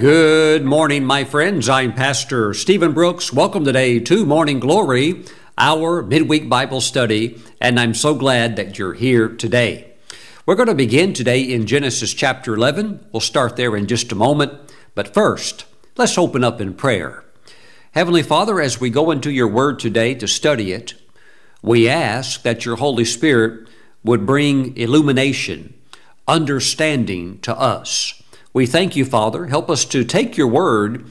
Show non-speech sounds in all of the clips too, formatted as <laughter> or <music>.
Good morning, my friends. I'm Pastor Stephen Brooks. Welcome today to Morning Glory, our midweek Bible study, and I'm so glad that you're here today. We're going to begin today in Genesis chapter 11. We'll start there in just a moment, but first, let's open up in prayer. Heavenly Father, as we go into your word today to study it, we ask that your Holy Spirit would bring illumination, understanding to us. We thank you, Father. Help us to take your word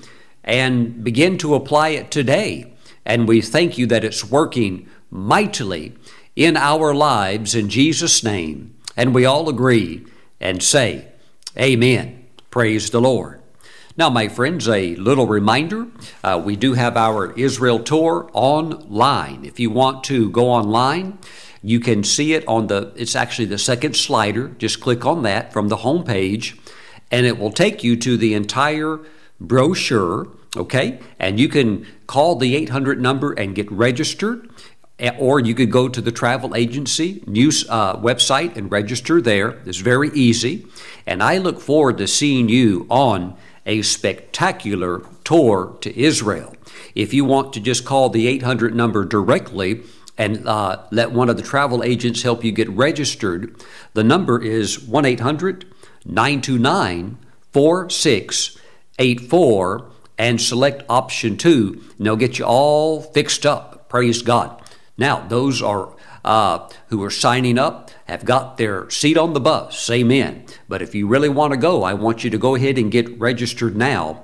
and begin to apply it today. And we thank you that it's working mightily in our lives in Jesus' name. And we all agree and say, Amen. Praise the Lord. Now, my friends, a little reminder uh, we do have our Israel tour online. If you want to go online, you can see it on the, it's actually the second slider. Just click on that from the home page and it will take you to the entire brochure, okay? And you can call the 800 number and get registered, eh, or you could go to the travel agency news uh, website and register there. It's very easy. And I look forward to seeing you on a spectacular tour to Israel. If you want to just call the 800 number directly, and uh, let one of the travel agents help you get registered. The number is 1 800 929 4684 and select option two, and they'll get you all fixed up. Praise God. Now, those are uh, who are signing up have got their seat on the bus. Amen. But if you really want to go, I want you to go ahead and get registered now.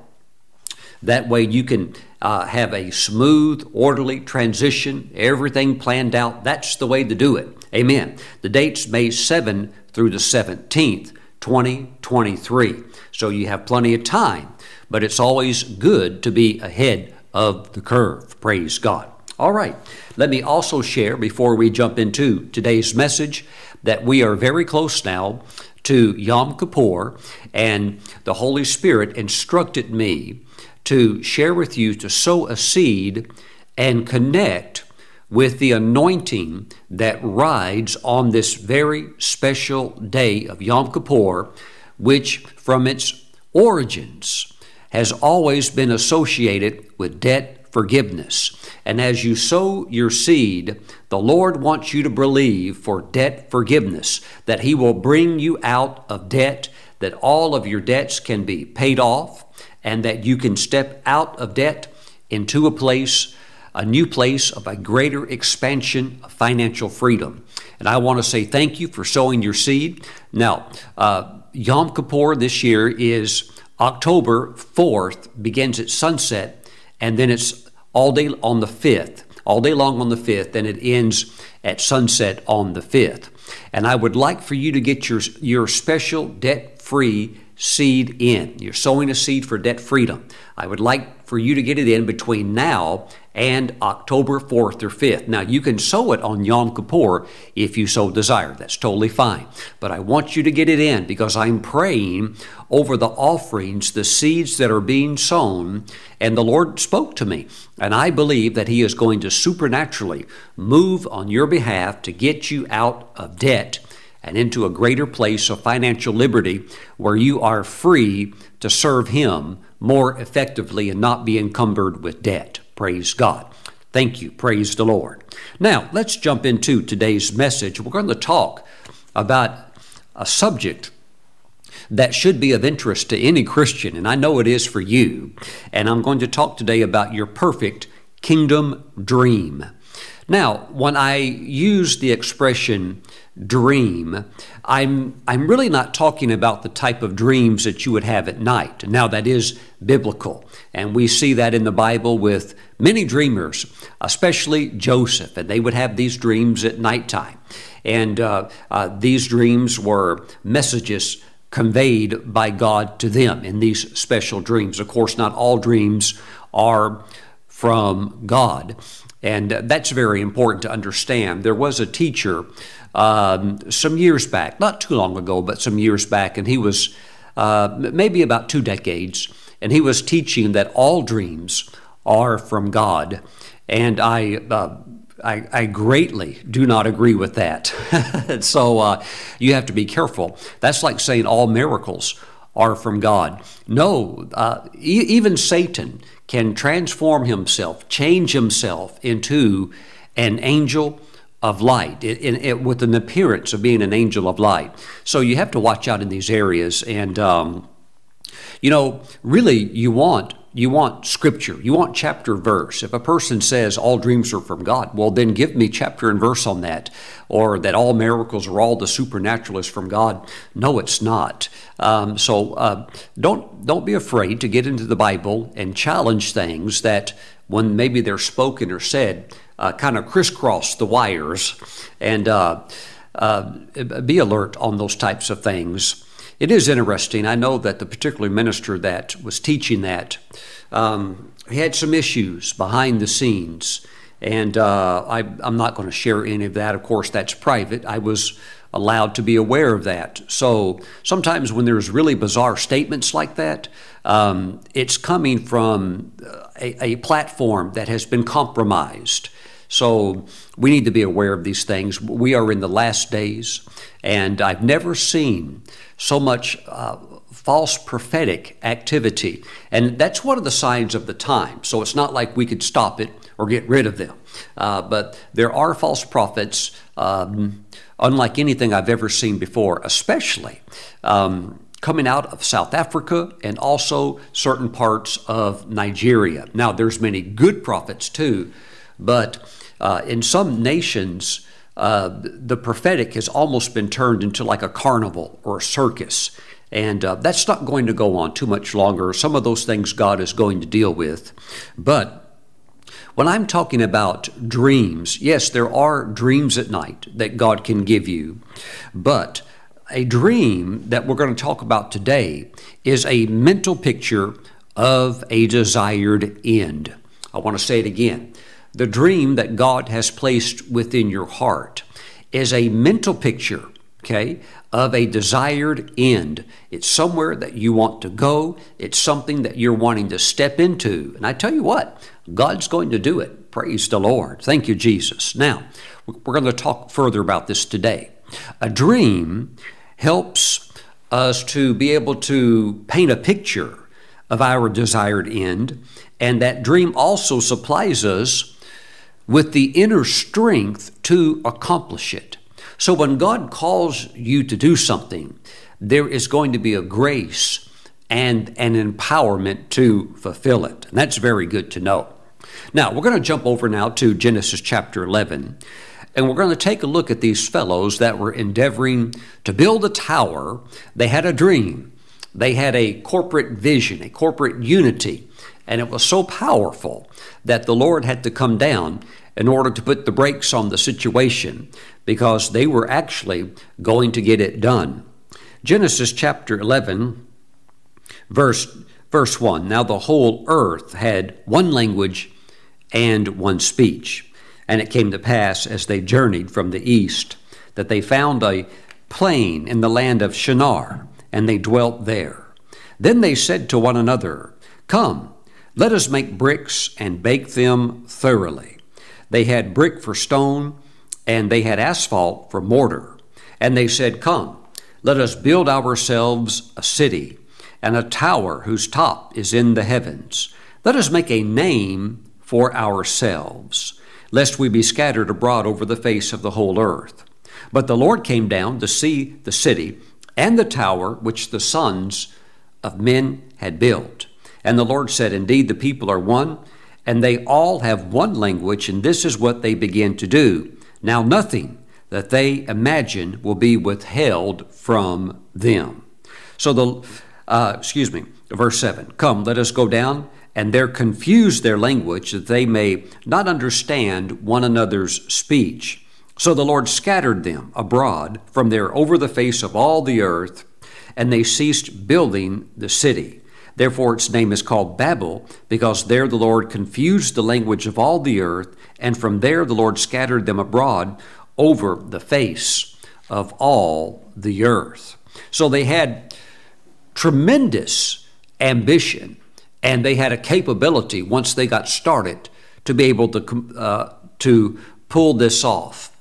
That way you can uh, have a smooth, orderly transition, everything planned out. That's the way to do it. Amen. The date's May 7 through the 17th. 2023. So you have plenty of time, but it's always good to be ahead of the curve. Praise God. All right, let me also share before we jump into today's message that we are very close now to Yom Kippur, and the Holy Spirit instructed me to share with you to sow a seed and connect with the anointing that rides on this very special day of Yom Kippur, which from its origins has always been associated with debt forgiveness. And as you sow your seed, the Lord wants you to believe for debt forgiveness, that He will bring you out of debt, that all of your debts can be paid off, and that you can step out of debt into a place a new place of a greater expansion of financial freedom. And I want to say thank you for sowing your seed. Now, uh, Yom Kippur this year is October 4th, begins at sunset, and then it's all day on the 5th, all day long on the 5th, and it ends at sunset on the 5th. And I would like for you to get your, your special debt free seed in. You're sowing a seed for debt freedom. I would like for you to get it in between now and October 4th or 5th. Now, you can sow it on Yom Kippur if you so desire. That's totally fine. But I want you to get it in because I'm praying over the offerings, the seeds that are being sown, and the Lord spoke to me. And I believe that He is going to supernaturally move on your behalf to get you out of debt and into a greater place of financial liberty where you are free to serve Him more effectively and not be encumbered with debt. Praise God. Thank you. Praise the Lord. Now, let's jump into today's message. We're going to talk about a subject that should be of interest to any Christian, and I know it is for you. And I'm going to talk today about your perfect kingdom dream. Now, when I use the expression dream, I'm, I'm really not talking about the type of dreams that you would have at night. Now, that is biblical, and we see that in the Bible with many dreamers, especially Joseph, and they would have these dreams at nighttime. And uh, uh, these dreams were messages conveyed by God to them in these special dreams. Of course, not all dreams are from God. And that's very important to understand. There was a teacher um, some years back, not too long ago, but some years back, and he was uh, maybe about two decades, and he was teaching that all dreams are from God. And I, uh, I, I, greatly do not agree with that. <laughs> so uh, you have to be careful. That's like saying all miracles are from God. No, uh, e- even Satan can transform himself, change himself into an angel of light, it, it, with an appearance of being an angel of light. So you have to watch out in these areas. And, um, you know, really, you want you want scripture, you want chapter verse. If a person says all dreams are from God, well, then give me chapter and verse on that, or that all miracles are all the supernatural is from God. No, it's not. Um, so uh, don't don't be afraid to get into the Bible and challenge things that when maybe they're spoken or said, uh, kind of crisscross the wires, and uh, uh be alert on those types of things. It is interesting. I know that the particular minister that was teaching that um, he had some issues behind the scenes, and uh, I, am not going to share any of that. Of course, that's private. I was allowed to be aware of that. So sometimes when there's really bizarre statements like that, um, it's coming from a, a platform that has been compromised. So we need to be aware of these things. We are in the last days, and I've never seen so much uh, false prophetic activity. And that's one of the signs of the time. So it's not like we could stop it or get rid of them. Uh, but there are false prophets, um, unlike anything I've ever seen before, especially. Um, coming out of South Africa and also certain parts of Nigeria. Now, there's many good prophets too, but uh, in some nations, uh, the prophetic has almost been turned into like a carnival or a circus. And uh, that's not going to go on too much longer. Some of those things God is going to deal with. But when I'm talking about dreams, yes, there are dreams at night that God can give you. But a dream that we're going to talk about today is a mental picture of a desired end. I want to say it again. The dream that God has placed within your heart is a mental picture, okay, of a desired end. It's somewhere that you want to go, it's something that you're wanting to step into. And I tell you what, God's going to do it. Praise the Lord. Thank you, Jesus. Now, we're going to talk further about this today. A dream helps us to be able to paint a picture of our desired end, and that dream also supplies us with the inner strength to accomplish it. So when God calls you to do something, there is going to be a grace and an empowerment to fulfill it. And that's very good to know. Now, we're going to jump over now to Genesis chapter 11. And we're going to take a look at these fellows that were endeavoring to build a tower. They had a dream, they had a corporate vision, a corporate unity. And it was so powerful that the Lord had to come down in order to put the brakes on the situation because they were actually going to get it done. Genesis chapter 11, verse, verse 1 Now the whole earth had one language and one speech. And it came to pass as they journeyed from the east that they found a plain in the land of Shinar, and they dwelt there. Then they said to one another, Come, let us make bricks and bake them thoroughly. They had brick for stone, and they had asphalt for mortar. And they said, Come, let us build ourselves a city, and a tower whose top is in the heavens. Let us make a name for ourselves, lest we be scattered abroad over the face of the whole earth. But the Lord came down to see the city and the tower which the sons of men had built. And the Lord said, Indeed, the people are one, and they all have one language, and this is what they begin to do. Now, nothing that they imagine will be withheld from them. So, the, uh, excuse me, verse 7 Come, let us go down and there confuse their language that they may not understand one another's speech. So the Lord scattered them abroad from there over the face of all the earth, and they ceased building the city. Therefore, its name is called Babel, because there the Lord confused the language of all the earth, and from there the Lord scattered them abroad over the face of all the earth. So they had tremendous ambition, and they had a capability once they got started to be able to, uh, to pull this off.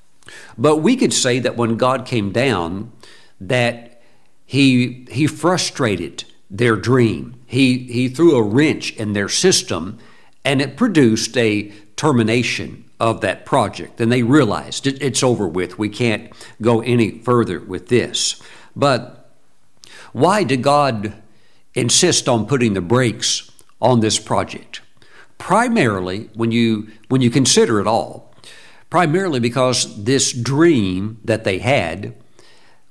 But we could say that when God came down, that he, he frustrated their dream. He, he threw a wrench in their system and it produced a termination of that project. And they realized it, it's over with. We can't go any further with this. But why did God insist on putting the brakes on this project? Primarily, when you, when you consider it all, primarily because this dream that they had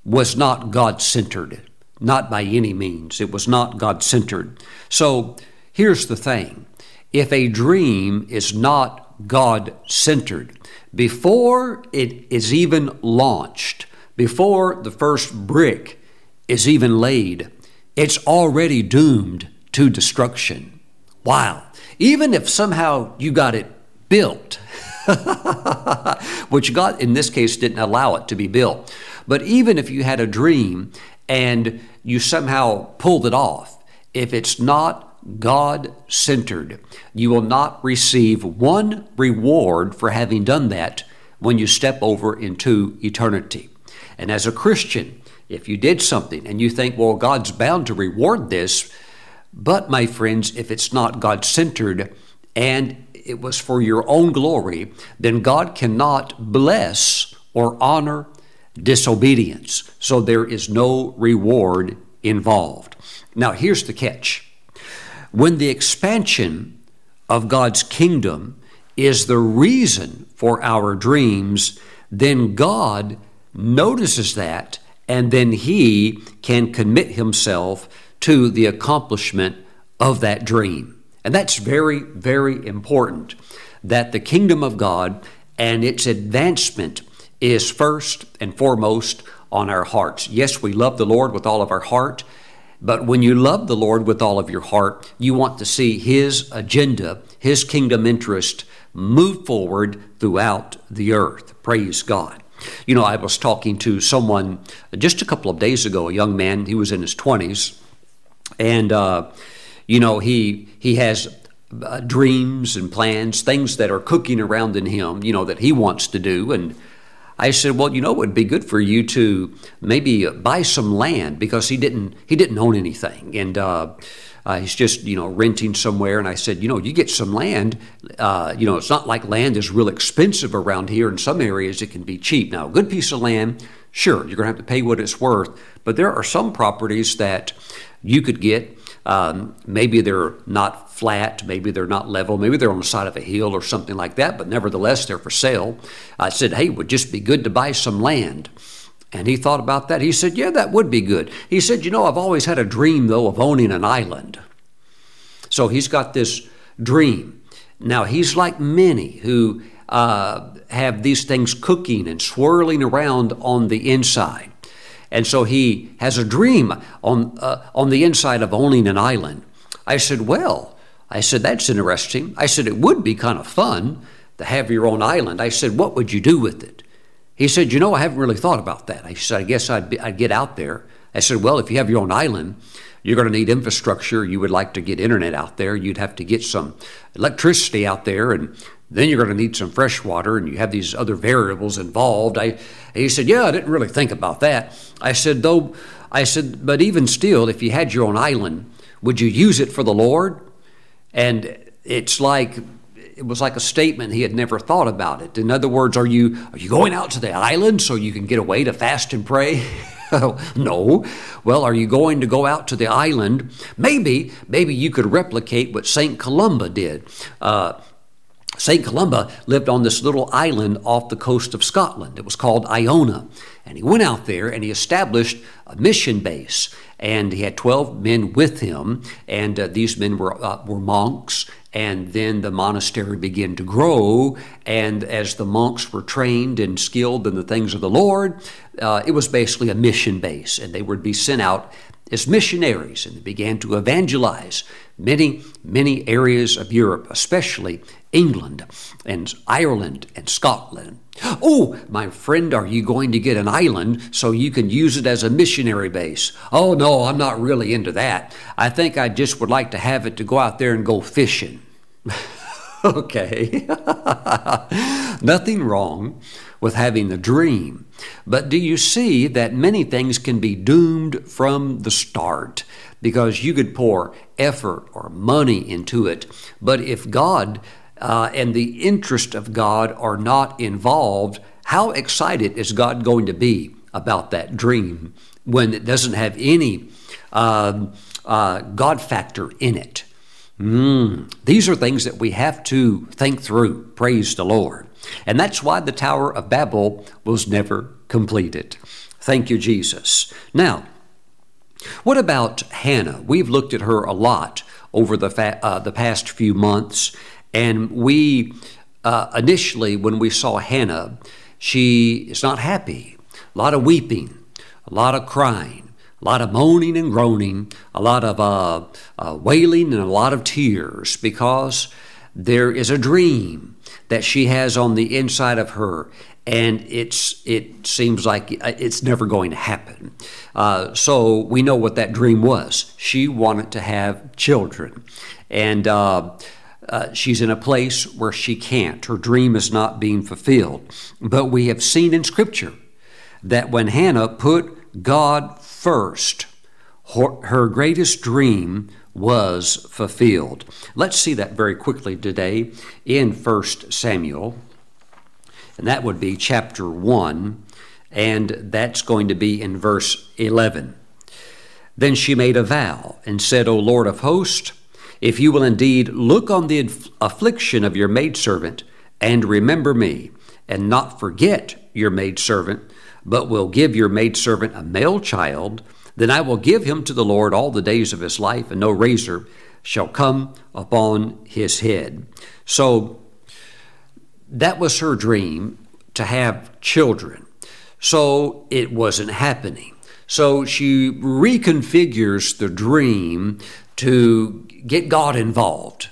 was not God centered, not by any means. It was not God centered. So here's the thing if a dream is not God centered, before it is even launched, before the first brick is even laid, it's already doomed to destruction. Wow. Even if somehow you got it built, <laughs> which God in this case didn't allow it to be built. But even if you had a dream and you somehow pulled it off, if it's not God centered, you will not receive one reward for having done that when you step over into eternity. And as a Christian, if you did something and you think, well, God's bound to reward this, but my friends, if it's not God centered and it was for your own glory, then God cannot bless or honor disobedience. So there is no reward involved. Now, here's the catch when the expansion of God's kingdom is the reason for our dreams, then God notices that and then He can commit Himself to the accomplishment of that dream. And that's very, very important that the kingdom of God and its advancement is first and foremost on our hearts. Yes, we love the Lord with all of our heart, but when you love the Lord with all of your heart, you want to see His agenda, His kingdom interest move forward throughout the earth. Praise God. You know, I was talking to someone just a couple of days ago, a young man, he was in his 20s, and uh, you know, he he has uh, dreams and plans, things that are cooking around in him, you know, that he wants to do. And I said, well, you know, it would be good for you to maybe buy some land because he didn't he didn't own anything, and uh, uh, he's just you know renting somewhere. And I said, you know, you get some land. Uh, you know, it's not like land is real expensive around here. In some areas, it can be cheap. Now, a good piece of land, sure, you're going to have to pay what it's worth. But there are some properties that you could get um, maybe they're not flat, maybe they're not level, maybe they're on the side of a hill or something like that, but nevertheless they're for sale. I said, hey, would just be good to buy some land. And he thought about that. He said, yeah, that would be good. He said, you know, I've always had a dream, though, of owning an island. So he's got this dream. Now, he's like many who uh, have these things cooking and swirling around on the inside. And so he has a dream on, uh, on the inside of owning an island. I said, Well, I said, that's interesting. I said, It would be kind of fun to have your own island. I said, What would you do with it? He said, You know, I haven't really thought about that. I said, I guess I'd, be, I'd get out there. I said, Well, if you have your own island, you're going to need infrastructure. You would like to get internet out there. You'd have to get some electricity out there, and then you're going to need some fresh water, and you have these other variables involved. I, he said, Yeah, I didn't really think about that. I said, Though, I said, but even still, if you had your own island, would you use it for the Lord? And it's like, it was like a statement he had never thought about it. In other words, are you are you going out to the island so you can get away to fast and pray? <laughs> no. Well, are you going to go out to the island? Maybe, maybe you could replicate what Saint Columba did. Uh, St. Columba lived on this little island off the coast of Scotland. It was called Iona. And he went out there and he established a mission base. And he had 12 men with him. And uh, these men were, uh, were monks. And then the monastery began to grow. And as the monks were trained and skilled in the things of the Lord, uh, it was basically a mission base. And they would be sent out as missionaries and they began to evangelize many, many areas of Europe, especially England and Ireland and Scotland. Oh, my friend, are you going to get an island so you can use it as a missionary base? Oh, no, I'm not really into that. I think I just would like to have it to go out there and go fishing. <laughs> okay. <laughs> Nothing wrong with having a dream. But do you see that many things can be doomed from the start? because you could pour effort or money into it. But if God uh, and the interest of God are not involved, how excited is God going to be about that dream when it doesn't have any uh, uh, God factor in it? Mm. These are things that we have to think through. Praise the Lord. And that's why the Tower of Babel was never completed. Thank you, Jesus. Now, what about Hannah? We've looked at her a lot over the, fa- uh, the past few months, and we uh, initially, when we saw Hannah, she is not happy. A lot of weeping, a lot of crying, a lot of moaning and groaning, a lot of uh, uh, wailing, and a lot of tears because there is a dream that she has on the inside of her, and it's it seems like it's never going to happen. Uh, so we know what that dream was. She wanted to have children, and. Uh, uh, she's in a place where she can't. Her dream is not being fulfilled. But we have seen in Scripture that when Hannah put God first, her, her greatest dream was fulfilled. Let's see that very quickly today in 1 Samuel, and that would be chapter 1, and that's going to be in verse 11. Then she made a vow and said, O Lord of hosts, if you will indeed look on the affliction of your maidservant and remember me, and not forget your maidservant, but will give your maidservant a male child, then I will give him to the Lord all the days of his life, and no razor shall come upon his head. So that was her dream to have children. So it wasn't happening. So she reconfigures the dream to get God involved.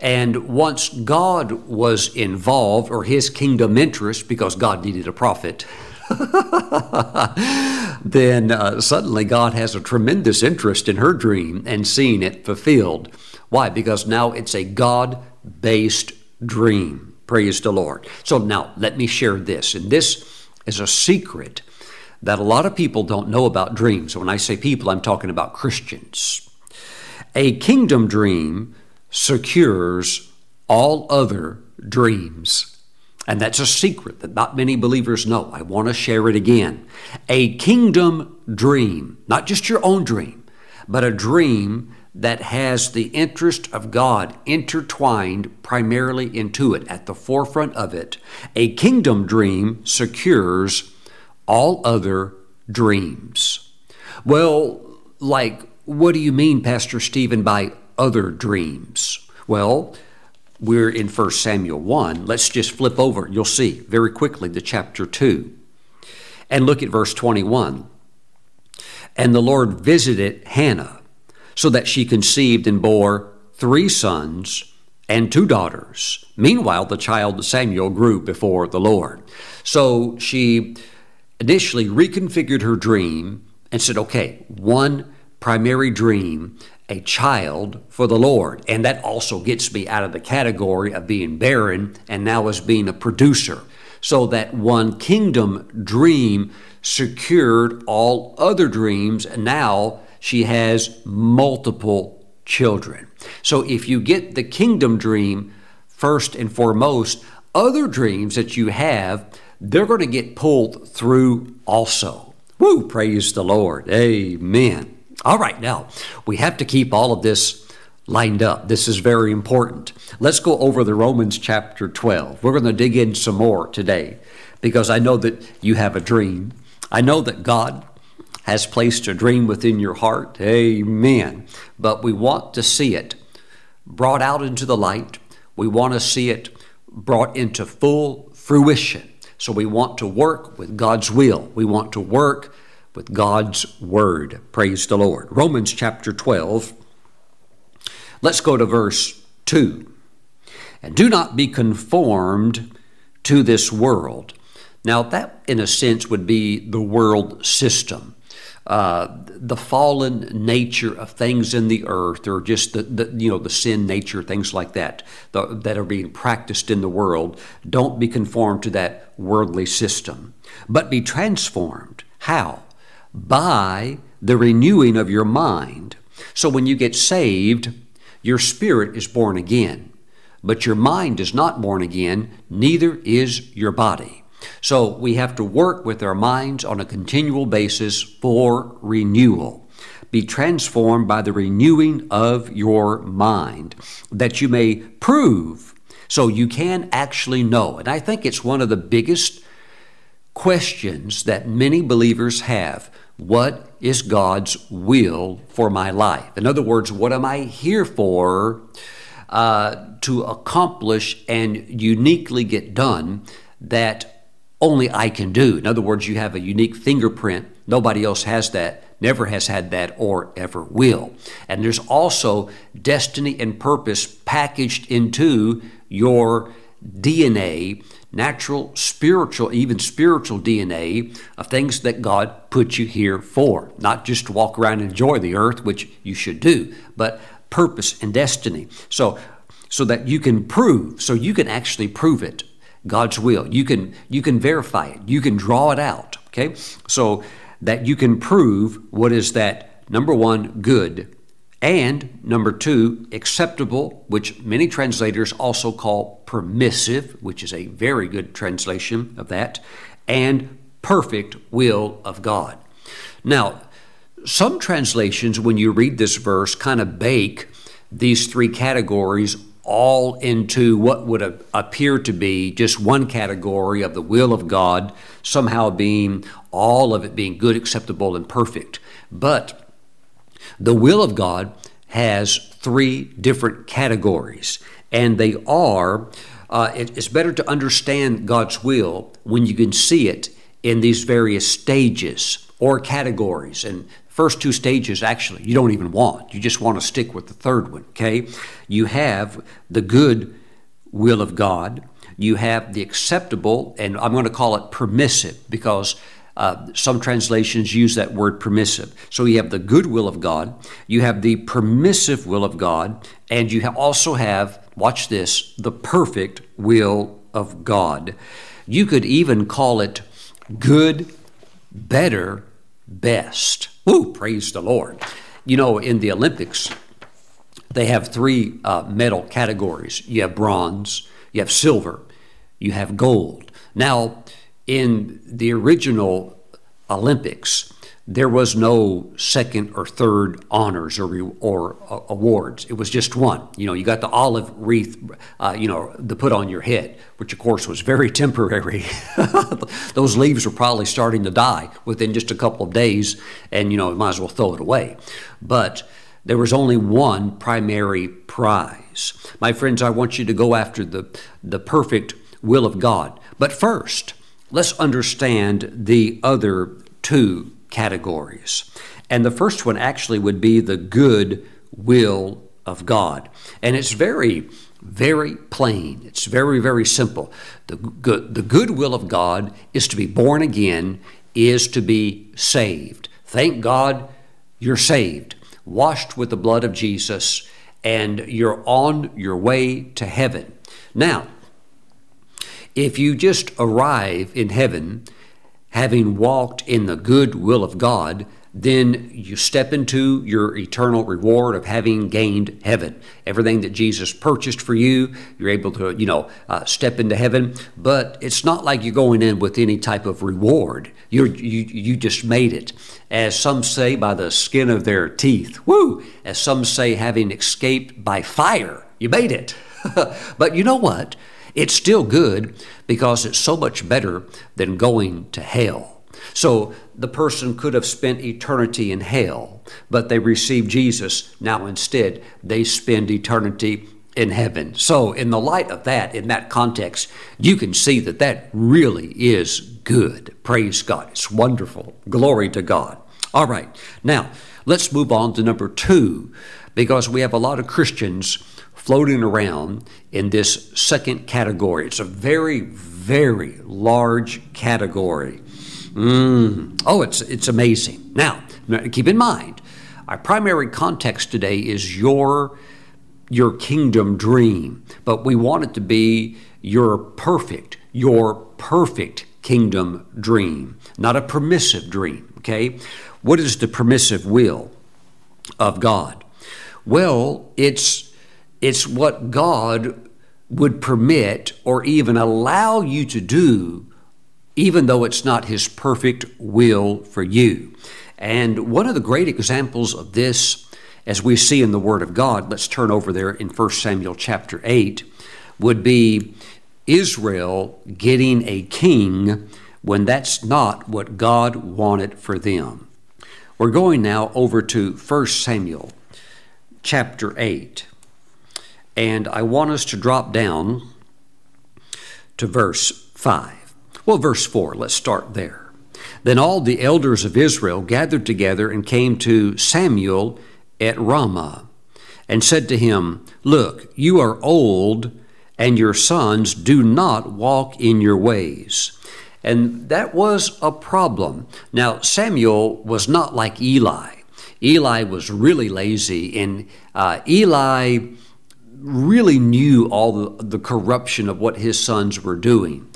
And once God was involved, or his kingdom interest, because God needed a prophet, <laughs> then uh, suddenly God has a tremendous interest in her dream and seeing it fulfilled. Why? Because now it's a God based dream. Praise the Lord. So now let me share this. And this is a secret that a lot of people don't know about dreams. When I say people, I'm talking about Christians. A kingdom dream secures all other dreams. And that's a secret that not many believers know. I want to share it again. A kingdom dream, not just your own dream, but a dream that has the interest of God intertwined primarily into it, at the forefront of it. A kingdom dream secures all other dreams. Well, like, what do you mean, Pastor Stephen, by other dreams? Well, we're in 1 Samuel 1. Let's just flip over. You'll see very quickly the chapter 2. And look at verse 21. And the Lord visited Hannah so that she conceived and bore three sons and two daughters. Meanwhile, the child Samuel grew before the Lord. So she initially reconfigured her dream and said, okay, one primary dream a child for the Lord. And that also gets me out of the category of being barren and now as being a producer. So that one kingdom dream secured all other dreams, and now she has multiple children. So if you get the kingdom dream first and foremost, other dreams that you have, they're going to get pulled through also. Woo, praise the Lord. Amen. All right, now we have to keep all of this lined up. This is very important. Let's go over the Romans chapter 12. We're going to dig in some more today because I know that you have a dream. I know that God has placed a dream within your heart. Amen. But we want to see it brought out into the light. We want to see it brought into full fruition. So we want to work with God's will. We want to work with God's Word. Praise the Lord. Romans chapter 12. Let's go to verse 2. And do not be conformed to this world. Now, that in a sense would be the world system. Uh, the fallen nature of things in the earth, or just the, the you know the sin nature, things like that, the, that are being practiced in the world. Don't be conformed to that worldly system, but be transformed. How? by the renewing of your mind, So when you get saved, your spirit is born again, but your mind is not born again, neither is your body. So we have to work with our minds on a continual basis for renewal. Be transformed by the renewing of your mind, that you may prove, so you can actually know. And I think it's one of the biggest questions that many believers have. What is God's will for my life? In other words, what am I here for uh, to accomplish and uniquely get done that only I can do. In other words, you have a unique fingerprint. Nobody else has that, never has had that, or ever will. And there's also destiny and purpose packaged into your DNA, natural, spiritual, even spiritual DNA of things that God put you here for. Not just to walk around and enjoy the earth, which you should do, but purpose and destiny. So, so that you can prove, so you can actually prove it God's will. You can you can verify it. You can draw it out. Okay, so that you can prove what is that number one good, and number two acceptable, which many translators also call permissive, which is a very good translation of that, and perfect will of God. Now, some translations, when you read this verse, kind of bake these three categories all into what would appear to be just one category of the will of God, somehow being all of it being good, acceptable, and perfect. But the will of God has three different categories, and they are. Uh, it, it's better to understand God's will when you can see it in these various stages or categories. And first two stages actually you don't even want. You just want to stick with the third one, okay? You have the good will of God, you have the acceptable, and I'm going to call it permissive because uh, some translations use that word permissive. So you have the good will of God, you have the permissive will of God, and you also have, watch this, the perfect will of God. You could even call it good, better, best. Woo, praise the Lord. You know, in the Olympics, they have three uh, medal categories you have bronze, you have silver, you have gold. Now, in the original Olympics, there was no second or third honors or, or uh, awards. It was just one. You know, you got the olive wreath, uh, you know, to put on your head, which of course was very <laughs> temporary. <laughs> Those leaves were probably starting to die within just a couple of days, and you know, might as well throw it away. But there was only one primary prize. My friends, I want you to go after the, the perfect will of God. But first, let's understand the other two categories. And the first one actually would be the good will of God. And it's very, very plain. It's very, very simple. The good, the good will of God is to be born again, is to be saved. Thank God you're saved, washed with the blood of Jesus, and you're on your way to heaven. Now, if you just arrive in heaven having walked in the good will of God, then you step into your eternal reward of having gained heaven. Everything that Jesus purchased for you, you're able to, you know, uh, step into heaven. But it's not like you're going in with any type of reward. You're, you you just made it, as some say, by the skin of their teeth. Woo! As some say, having escaped by fire. You made it. <laughs> but you know what? It's still good because it's so much better than going to hell. So the person could have spent eternity in hell, but they received Jesus. Now instead, they spend eternity in heaven. So, in the light of that, in that context, you can see that that really is good. Praise God. It's wonderful. Glory to God. All right. Now, let's move on to number two, because we have a lot of Christians floating around in this second category. It's a very, very large category. Mm. Oh, it's, it's amazing. Now, keep in mind, our primary context today is your, your kingdom dream, but we want it to be your perfect, your perfect kingdom dream, not a permissive dream, okay? What is the permissive will? of God. Well, it's it's what God would permit or even allow you to do even though it's not his perfect will for you. And one of the great examples of this as we see in the word of God, let's turn over there in 1 Samuel chapter 8, would be Israel getting a king when that's not what God wanted for them. We're going now over to 1 Samuel chapter 8. And I want us to drop down to verse 5. Well, verse 4, let's start there. Then all the elders of Israel gathered together and came to Samuel at Ramah and said to him, Look, you are old, and your sons do not walk in your ways. And that was a problem. Now, Samuel was not like Eli. Eli was really lazy, and uh, Eli really knew all the, the corruption of what his sons were doing.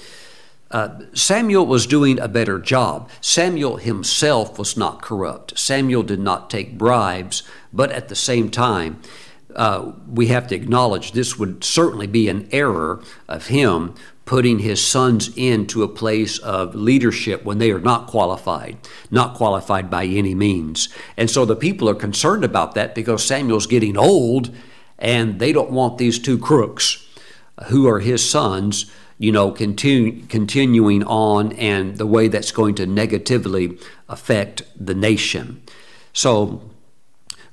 Uh, Samuel was doing a better job. Samuel himself was not corrupt. Samuel did not take bribes, but at the same time, uh, we have to acknowledge this would certainly be an error of him putting his sons into a place of leadership when they are not qualified, not qualified by any means. And so the people are concerned about that because Samuel's getting old and they don't want these two crooks uh, who are his sons you know, continue, continuing on and the way that's going to negatively affect the nation. So,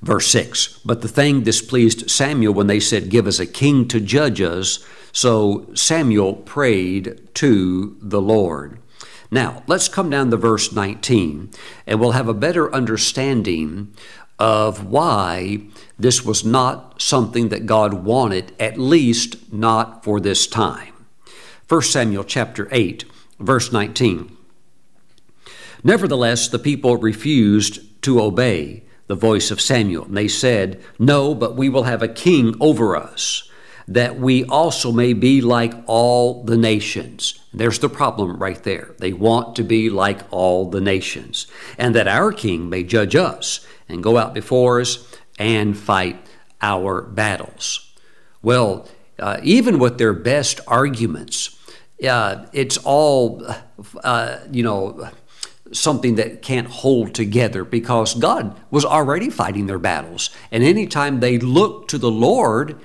verse 6 But the thing displeased Samuel when they said, Give us a king to judge us. So Samuel prayed to the Lord. Now, let's come down to verse 19, and we'll have a better understanding of why this was not something that God wanted, at least not for this time. 1 Samuel chapter 8, verse 19. Nevertheless, the people refused to obey the voice of Samuel. And they said, No, but we will have a king over us, that we also may be like all the nations. There's the problem right there. They want to be like all the nations, and that our king may judge us and go out before us and fight our battles. Well, uh, even with their best arguments, uh, it's all, uh, you know, something that can't hold together because God was already fighting their battles. And anytime they look to the Lord,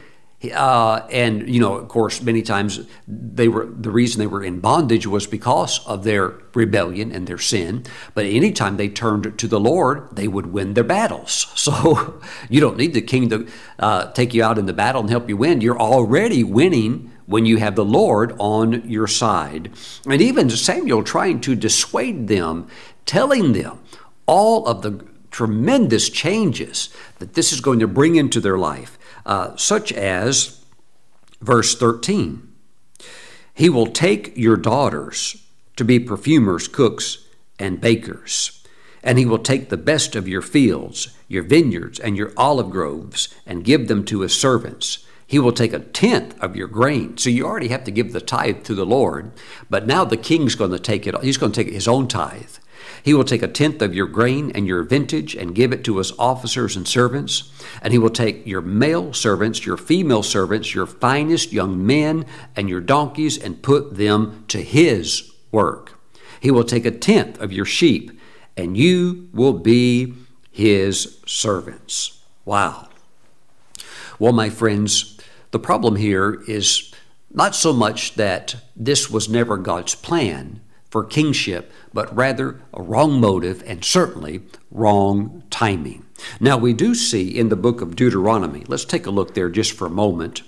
uh, and you know, of course, many times they were the reason they were in bondage was because of their rebellion and their sin. But anytime they turned to the Lord, they would win their battles. <laughs> So you don't need the king to uh, take you out in the battle and help you win. You're already winning when you have the Lord on your side. And even Samuel trying to dissuade them, telling them all of the tremendous changes that this is going to bring into their life, uh, such as verse 13 He will take your daughters to be perfumers, cooks, and bakers. And he will take the best of your fields, your vineyards, and your olive groves, and give them to his servants he will take a tenth of your grain. So you already have to give the tithe to the Lord, but now the king's going to take it, he's going to take his own tithe. He will take a tenth of your grain and your vintage and give it to his officers and servants. And he will take your male servants, your female servants, your finest young men, and your donkeys and put them to his work. He will take a tenth of your sheep, and you will be his servants. Wow. Well, my friends, the problem here is not so much that this was never God's plan for kingship, but rather a wrong motive and certainly wrong timing. Now, we do see in the book of Deuteronomy, let's take a look there just for a moment.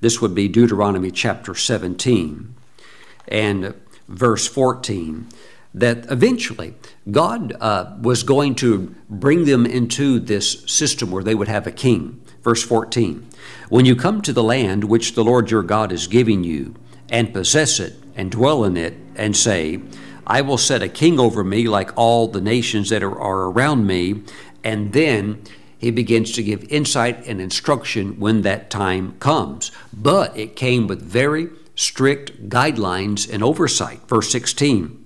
This would be Deuteronomy chapter 17 and verse 14 that eventually God uh, was going to bring them into this system where they would have a king. Verse 14 When you come to the land which the Lord your God is giving you, and possess it, and dwell in it, and say, I will set a king over me like all the nations that are, are around me, and then he begins to give insight and instruction when that time comes. But it came with very strict guidelines and oversight. Verse 16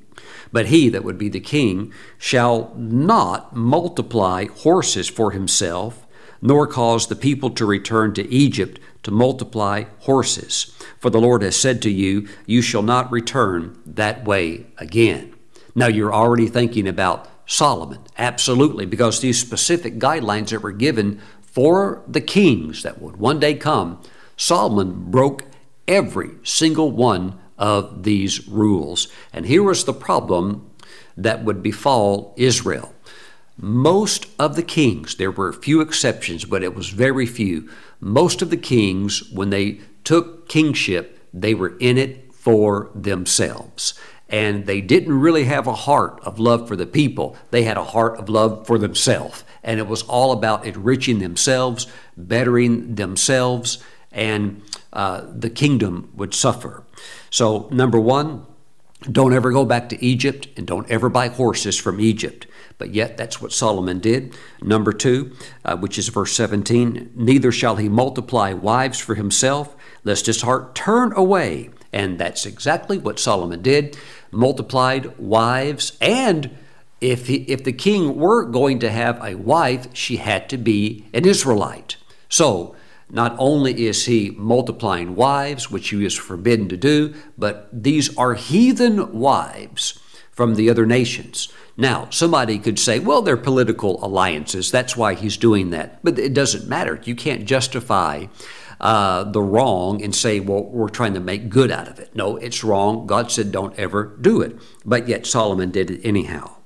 But he that would be the king shall not multiply horses for himself, nor cause the people to return to Egypt to multiply horses. For the Lord has said to you, You shall not return that way again. Now you're already thinking about Solomon. Absolutely, because these specific guidelines that were given for the kings that would one day come, Solomon broke every single one of these rules. And here was the problem that would befall Israel. Most of the kings, there were a few exceptions, but it was very few. Most of the kings, when they took kingship, they were in it for themselves and they didn't really have a heart of love for the people. They had a heart of love for themselves. And it was all about enriching themselves, bettering themselves, and uh, the kingdom would suffer. So, number one, don't ever go back to Egypt and don't ever buy horses from Egypt. But yet, that's what Solomon did. Number two, uh, which is verse 17 Neither shall he multiply wives for himself, lest his heart turn away. And that's exactly what Solomon did multiplied wives, and if, he, if the king were going to have a wife, she had to be an Israelite. So, not only is he multiplying wives, which he is forbidden to do, but these are heathen wives from the other nations. Now, somebody could say, well, they're political alliances. That's why he's doing that. But it doesn't matter. You can't justify uh, the wrong and say, well, we're trying to make good out of it. No, it's wrong. God said, don't ever do it. But yet Solomon did it anyhow.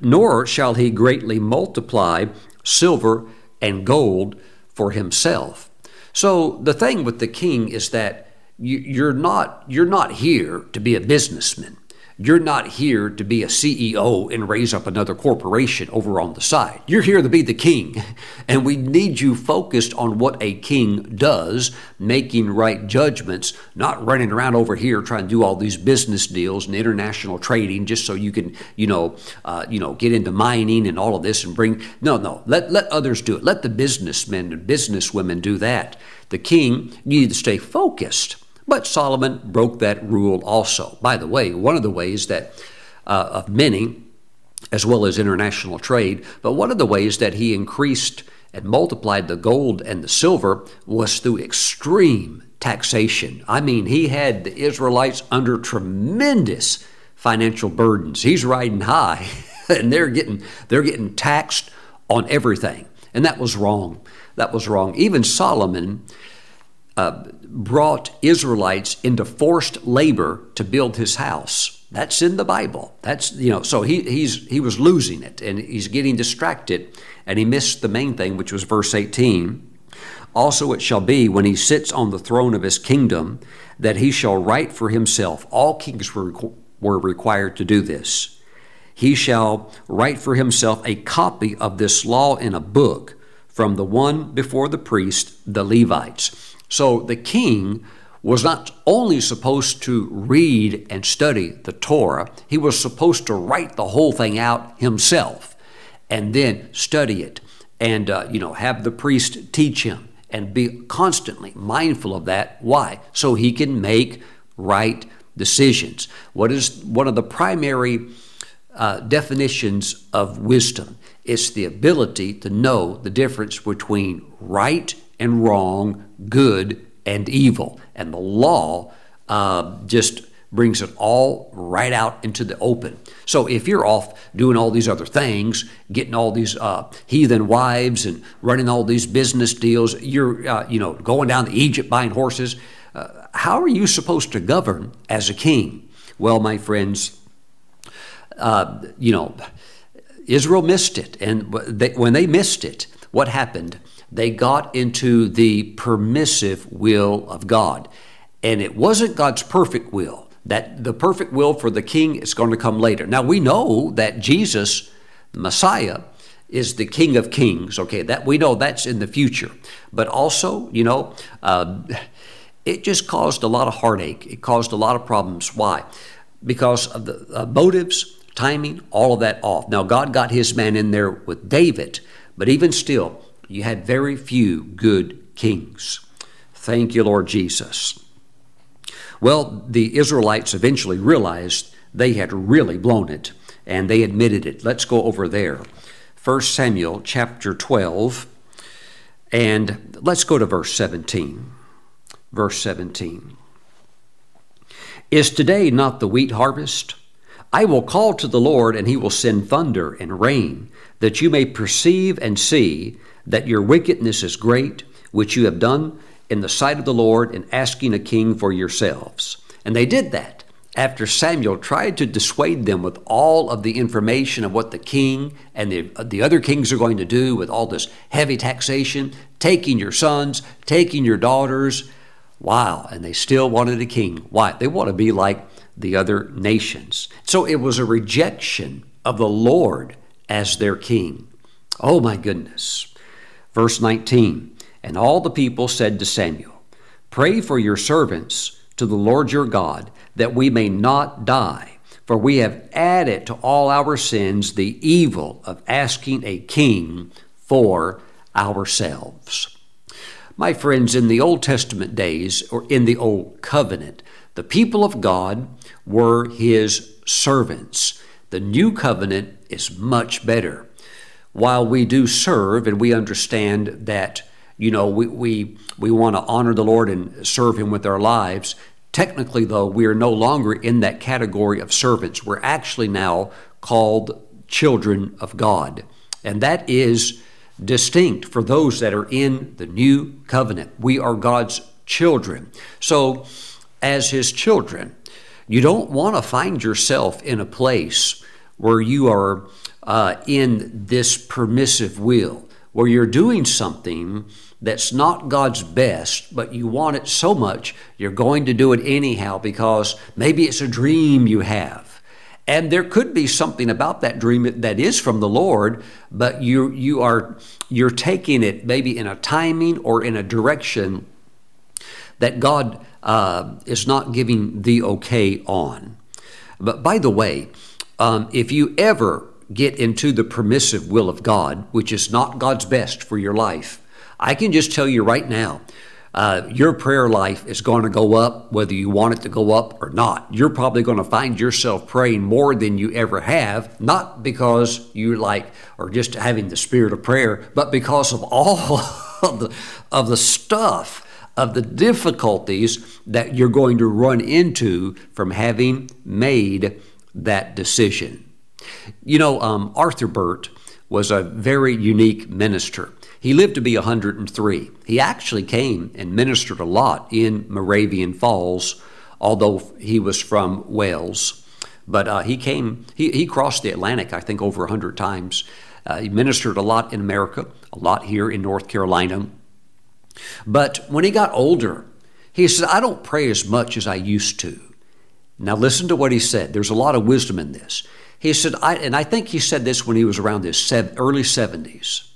Nor shall he greatly multiply silver and gold for himself. So the thing with the king is that you're not you're not here to be a businessman. You're not here to be a CEO and raise up another corporation over on the side. You're here to be the king. <laughs> And we need you focused on what a king does, making right judgments, not running around over here trying to do all these business deals and international trading just so you can, you know, uh, you know, get into mining and all of this and bring. No, no. Let let others do it. Let the businessmen and businesswomen do that. The king, you need to stay focused but Solomon broke that rule also. By the way, one of the ways that, uh, of many, as well as international trade, but one of the ways that he increased and multiplied the gold and the silver was through extreme taxation. I mean, he had the Israelites under tremendous financial burdens. He's riding high, <laughs> and they're getting they're getting taxed on everything, and that was wrong. That was wrong. Even Solomon uh, brought Israelites into forced labor to build his house. That's in the Bible. That's you know, so he he's he was losing it and he's getting distracted and he missed the main thing, which was verse 18. Also it shall be when he sits on the throne of his kingdom that he shall write for himself. All kings were, were required to do this. He shall write for himself a copy of this law in a book from the one before the priest, the Levites so the king was not only supposed to read and study the Torah, he was supposed to write the whole thing out himself and then study it and uh, you know have the priest teach him and be constantly mindful of that. Why? So he can make right decisions. What is one of the primary uh, definitions of wisdom? It's the ability to know the difference between right and wrong, good and evil. And the law uh, just brings it all right out into the open. So if you're off doing all these other things, getting all these uh, heathen wives and running all these business deals, you're uh, you know going down to Egypt buying horses. Uh, how are you supposed to govern as a king? Well, my friends, uh, you know, Israel missed it, and they, when they missed it, what happened? They got into the permissive will of God. And it wasn't God's perfect will. That the perfect will for the king is going to come later. Now we know that Jesus, Messiah, is the King of Kings. Okay, that we know that's in the future. But also, you know, uh, it just caused a lot of heartache. It caused a lot of problems. Why? Because of the uh, motives, timing, all of that off. Now God got His man in there with David, but even still, you had very few good kings. Thank you, Lord Jesus. Well, the Israelites eventually realized they had really blown it, and they admitted it. Let's go over there. 1 Samuel chapter 12, and let's go to verse 17. Verse 17. Is today not the wheat harvest? I will call to the Lord, and he will send thunder and rain, that you may perceive and see that your wickedness is great, which you have done in the sight of the Lord in asking a king for yourselves. And they did that after Samuel tried to dissuade them with all of the information of what the king and the, the other kings are going to do with all this heavy taxation, taking your sons, taking your daughters. Wow. And they still wanted a king. Why? They want to be like the other nations. So it was a rejection of the Lord as their king. Oh my goodness. Verse 19 And all the people said to Samuel, Pray for your servants to the Lord your God, that we may not die. For we have added to all our sins the evil of asking a king for ourselves. My friends, in the Old Testament days, or in the Old Covenant, the people of God were his servants. The new covenant is much better. While we do serve and we understand that, you know, we, we, we want to honor the Lord and serve him with our lives, technically, though, we are no longer in that category of servants. We're actually now called children of God. And that is distinct for those that are in the new covenant. We are God's children. So, as his children, you don't want to find yourself in a place where you are uh, in this permissive will, where you're doing something that's not God's best, but you want it so much you're going to do it anyhow because maybe it's a dream you have. And there could be something about that dream that is from the Lord, but you you are you're taking it maybe in a timing or in a direction that God uh, is not giving the okay on. But by the way, um, if you ever get into the permissive will of God, which is not God's best for your life, I can just tell you right now, uh, your prayer life is going to go up whether you want it to go up or not. You're probably going to find yourself praying more than you ever have, not because you like or just having the spirit of prayer, but because of all <laughs> of the, of the stuff of the difficulties that you're going to run into from having made that decision. You know, um, Arthur Burt was a very unique minister. He lived to be 103. He actually came and ministered a lot in Moravian Falls, although he was from Wales. But uh, he came, he, he crossed the Atlantic, I think, over 100 times. Uh, he ministered a lot in America, a lot here in North Carolina. But when he got older, he said, I don't pray as much as I used to. Now, listen to what he said. There's a lot of wisdom in this. He said, I, and I think he said this when he was around his early 70s,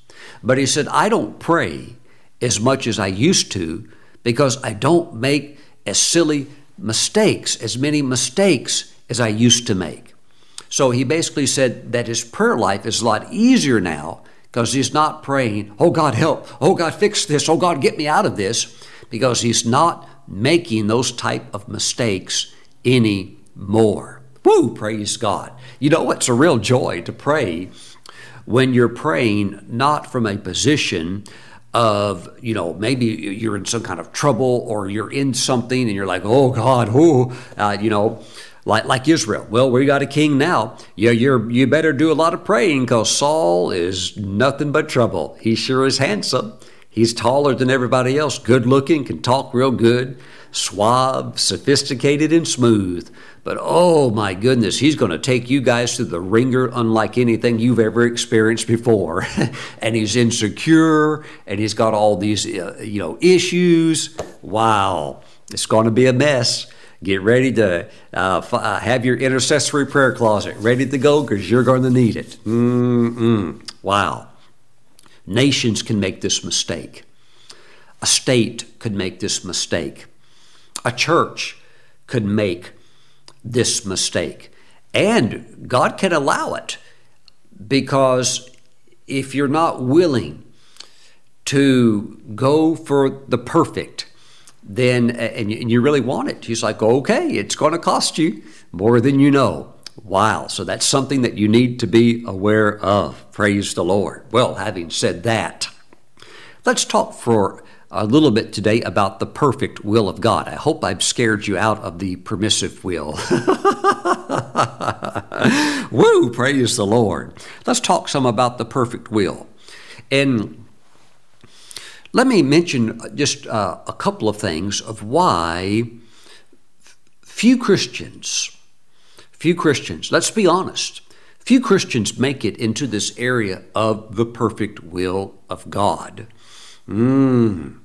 but he said, I don't pray as much as I used to because I don't make as silly mistakes, as many mistakes as I used to make. So he basically said that his prayer life is a lot easier now because he's not praying, oh God, help, oh God, fix this, oh God, get me out of this, because he's not making those type of mistakes anymore. Woo, praise God. You know, it's a real joy to pray when you're praying not from a position of, you know, maybe you're in some kind of trouble or you're in something and you're like, oh God, who uh, you know, like, like Israel. Well, we got a king now. Yeah, you're, you better do a lot of praying because Saul is nothing but trouble. He sure is handsome. He's taller than everybody else, good looking, can talk real good, suave, sophisticated, and smooth. But oh my goodness, he's going to take you guys through the wringer unlike anything you've ever experienced before. <laughs> and he's insecure and he's got all these uh, you know issues. Wow, it's going to be a mess. Get ready to uh, f- uh, have your intercessory prayer closet ready to go because you're going to need it. Mm-mm. Wow. Nations can make this mistake. A state could make this mistake. A church could make this mistake. And God can allow it because if you're not willing to go for the perfect, then and you really want it he's like okay it's going to cost you more than you know. Wow. So that's something that you need to be aware of. Praise the Lord. Well, having said that, let's talk for a little bit today about the perfect will of God. I hope I've scared you out of the permissive will. <laughs> Woo, praise the Lord. Let's talk some about the perfect will. And let me mention just uh, a couple of things of why few Christians, few Christians, let's be honest, few Christians make it into this area of the perfect will of God. Mm.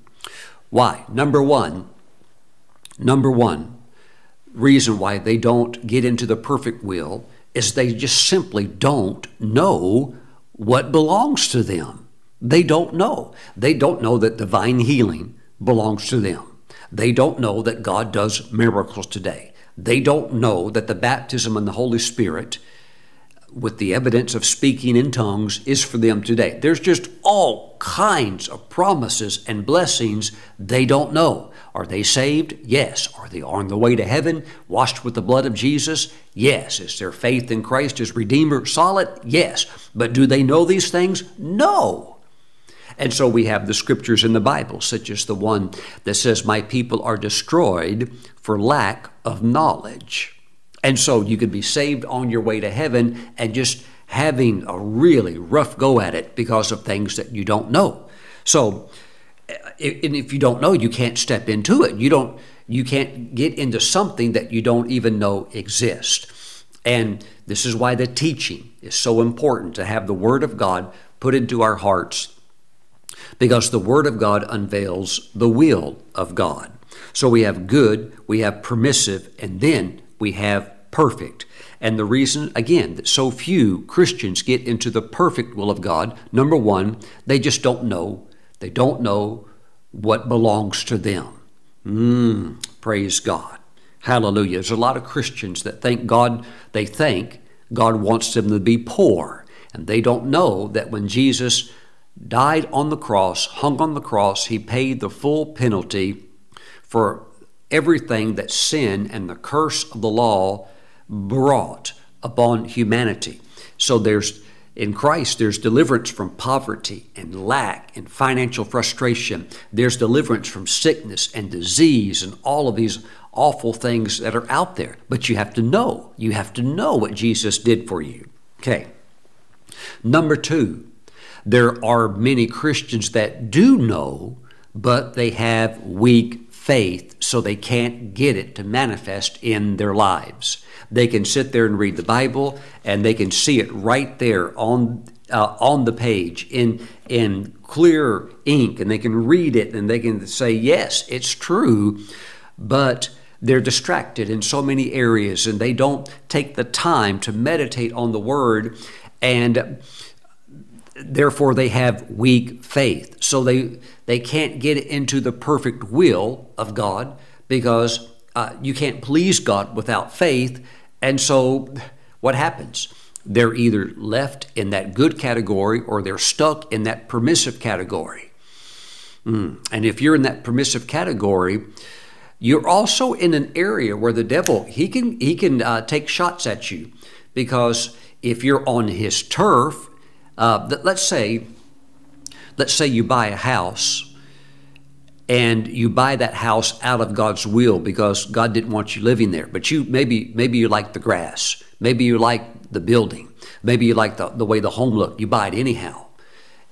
Why? Number one, number one reason why they don't get into the perfect will is they just simply don't know what belongs to them. They don't know. They don't know that divine healing belongs to them. They don't know that God does miracles today. They don't know that the baptism in the Holy Spirit with the evidence of speaking in tongues is for them today. There's just all kinds of promises and blessings they don't know. Are they saved? Yes. Are they on the way to heaven, washed with the blood of Jesus? Yes. Is their faith in Christ as Redeemer solid? Yes. But do they know these things? No. And so we have the scriptures in the Bible, such as the one that says, My people are destroyed for lack of knowledge. And so you could be saved on your way to heaven and just having a really rough go at it because of things that you don't know. So, eh, and if you don't know, you can't step into it. You don't. You can't get into something that you don't even know exists. And this is why the teaching is so important to have the Word of God put into our hearts, because the Word of God unveils the will of God. So we have good, we have permissive, and then we have perfect. And the reason, again, that so few Christians get into the perfect will of God, number one, they just don't know. They don't know what belongs to them. Mm, praise God. Hallelujah. There's a lot of Christians that think God, they think God wants them to be poor. And they don't know that when Jesus died on the cross, hung on the cross, he paid the full penalty for everything that sin and the curse of the law brought upon humanity. So there's in Christ, there's deliverance from poverty and lack and financial frustration. There's deliverance from sickness and disease and all of these awful things that are out there. But you have to know. You have to know what Jesus did for you. Okay. Number two, there are many Christians that do know, but they have weak faith, so they can't get it to manifest in their lives. They can sit there and read the Bible, and they can see it right there on uh, on the page in in clear ink, and they can read it, and they can say, "Yes, it's true," but they're distracted in so many areas, and they don't take the time to meditate on the Word, and therefore they have weak faith. So they they can't get into the perfect will of God because uh, you can't please God without faith. And so what happens? They're either left in that good category or they're stuck in that permissive category. Mm. And if you're in that permissive category, you're also in an area where the devil he can he can uh, take shots at you because if you're on his turf uh, let's say, let's say you buy a house and you buy that house out of God's will because God didn't want you living there. But you maybe maybe you like the grass, maybe you like the building, maybe you like the, the way the home looked. You buy it anyhow.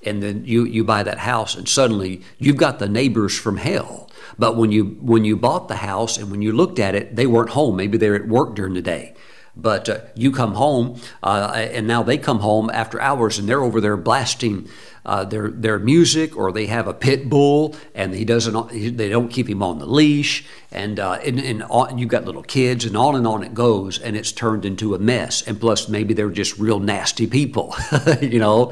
And then you, you buy that house and suddenly you've got the neighbors from hell. But when you when you bought the house and when you looked at it, they weren't home. Maybe they're at work during the day. But uh, you come home, uh, and now they come home after hours, and they're over there blasting uh, their their music, or they have a pit bull, and he doesn't. They don't keep him on the leash, and uh, and, and you've got little kids, and on and on it goes, and it's turned into a mess. And plus, maybe they're just real nasty people, <laughs> you know,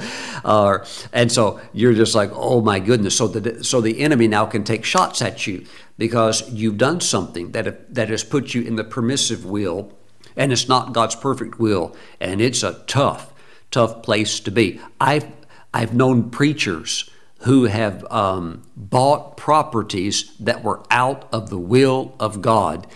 and so you're just like, oh my goodness. So the so the enemy now can take shots at you because you've done something that that has put you in the permissive will and it's not God's perfect will, and it's a tough, tough place to be. I've I've known preachers who have um, bought properties that were out of the will of God,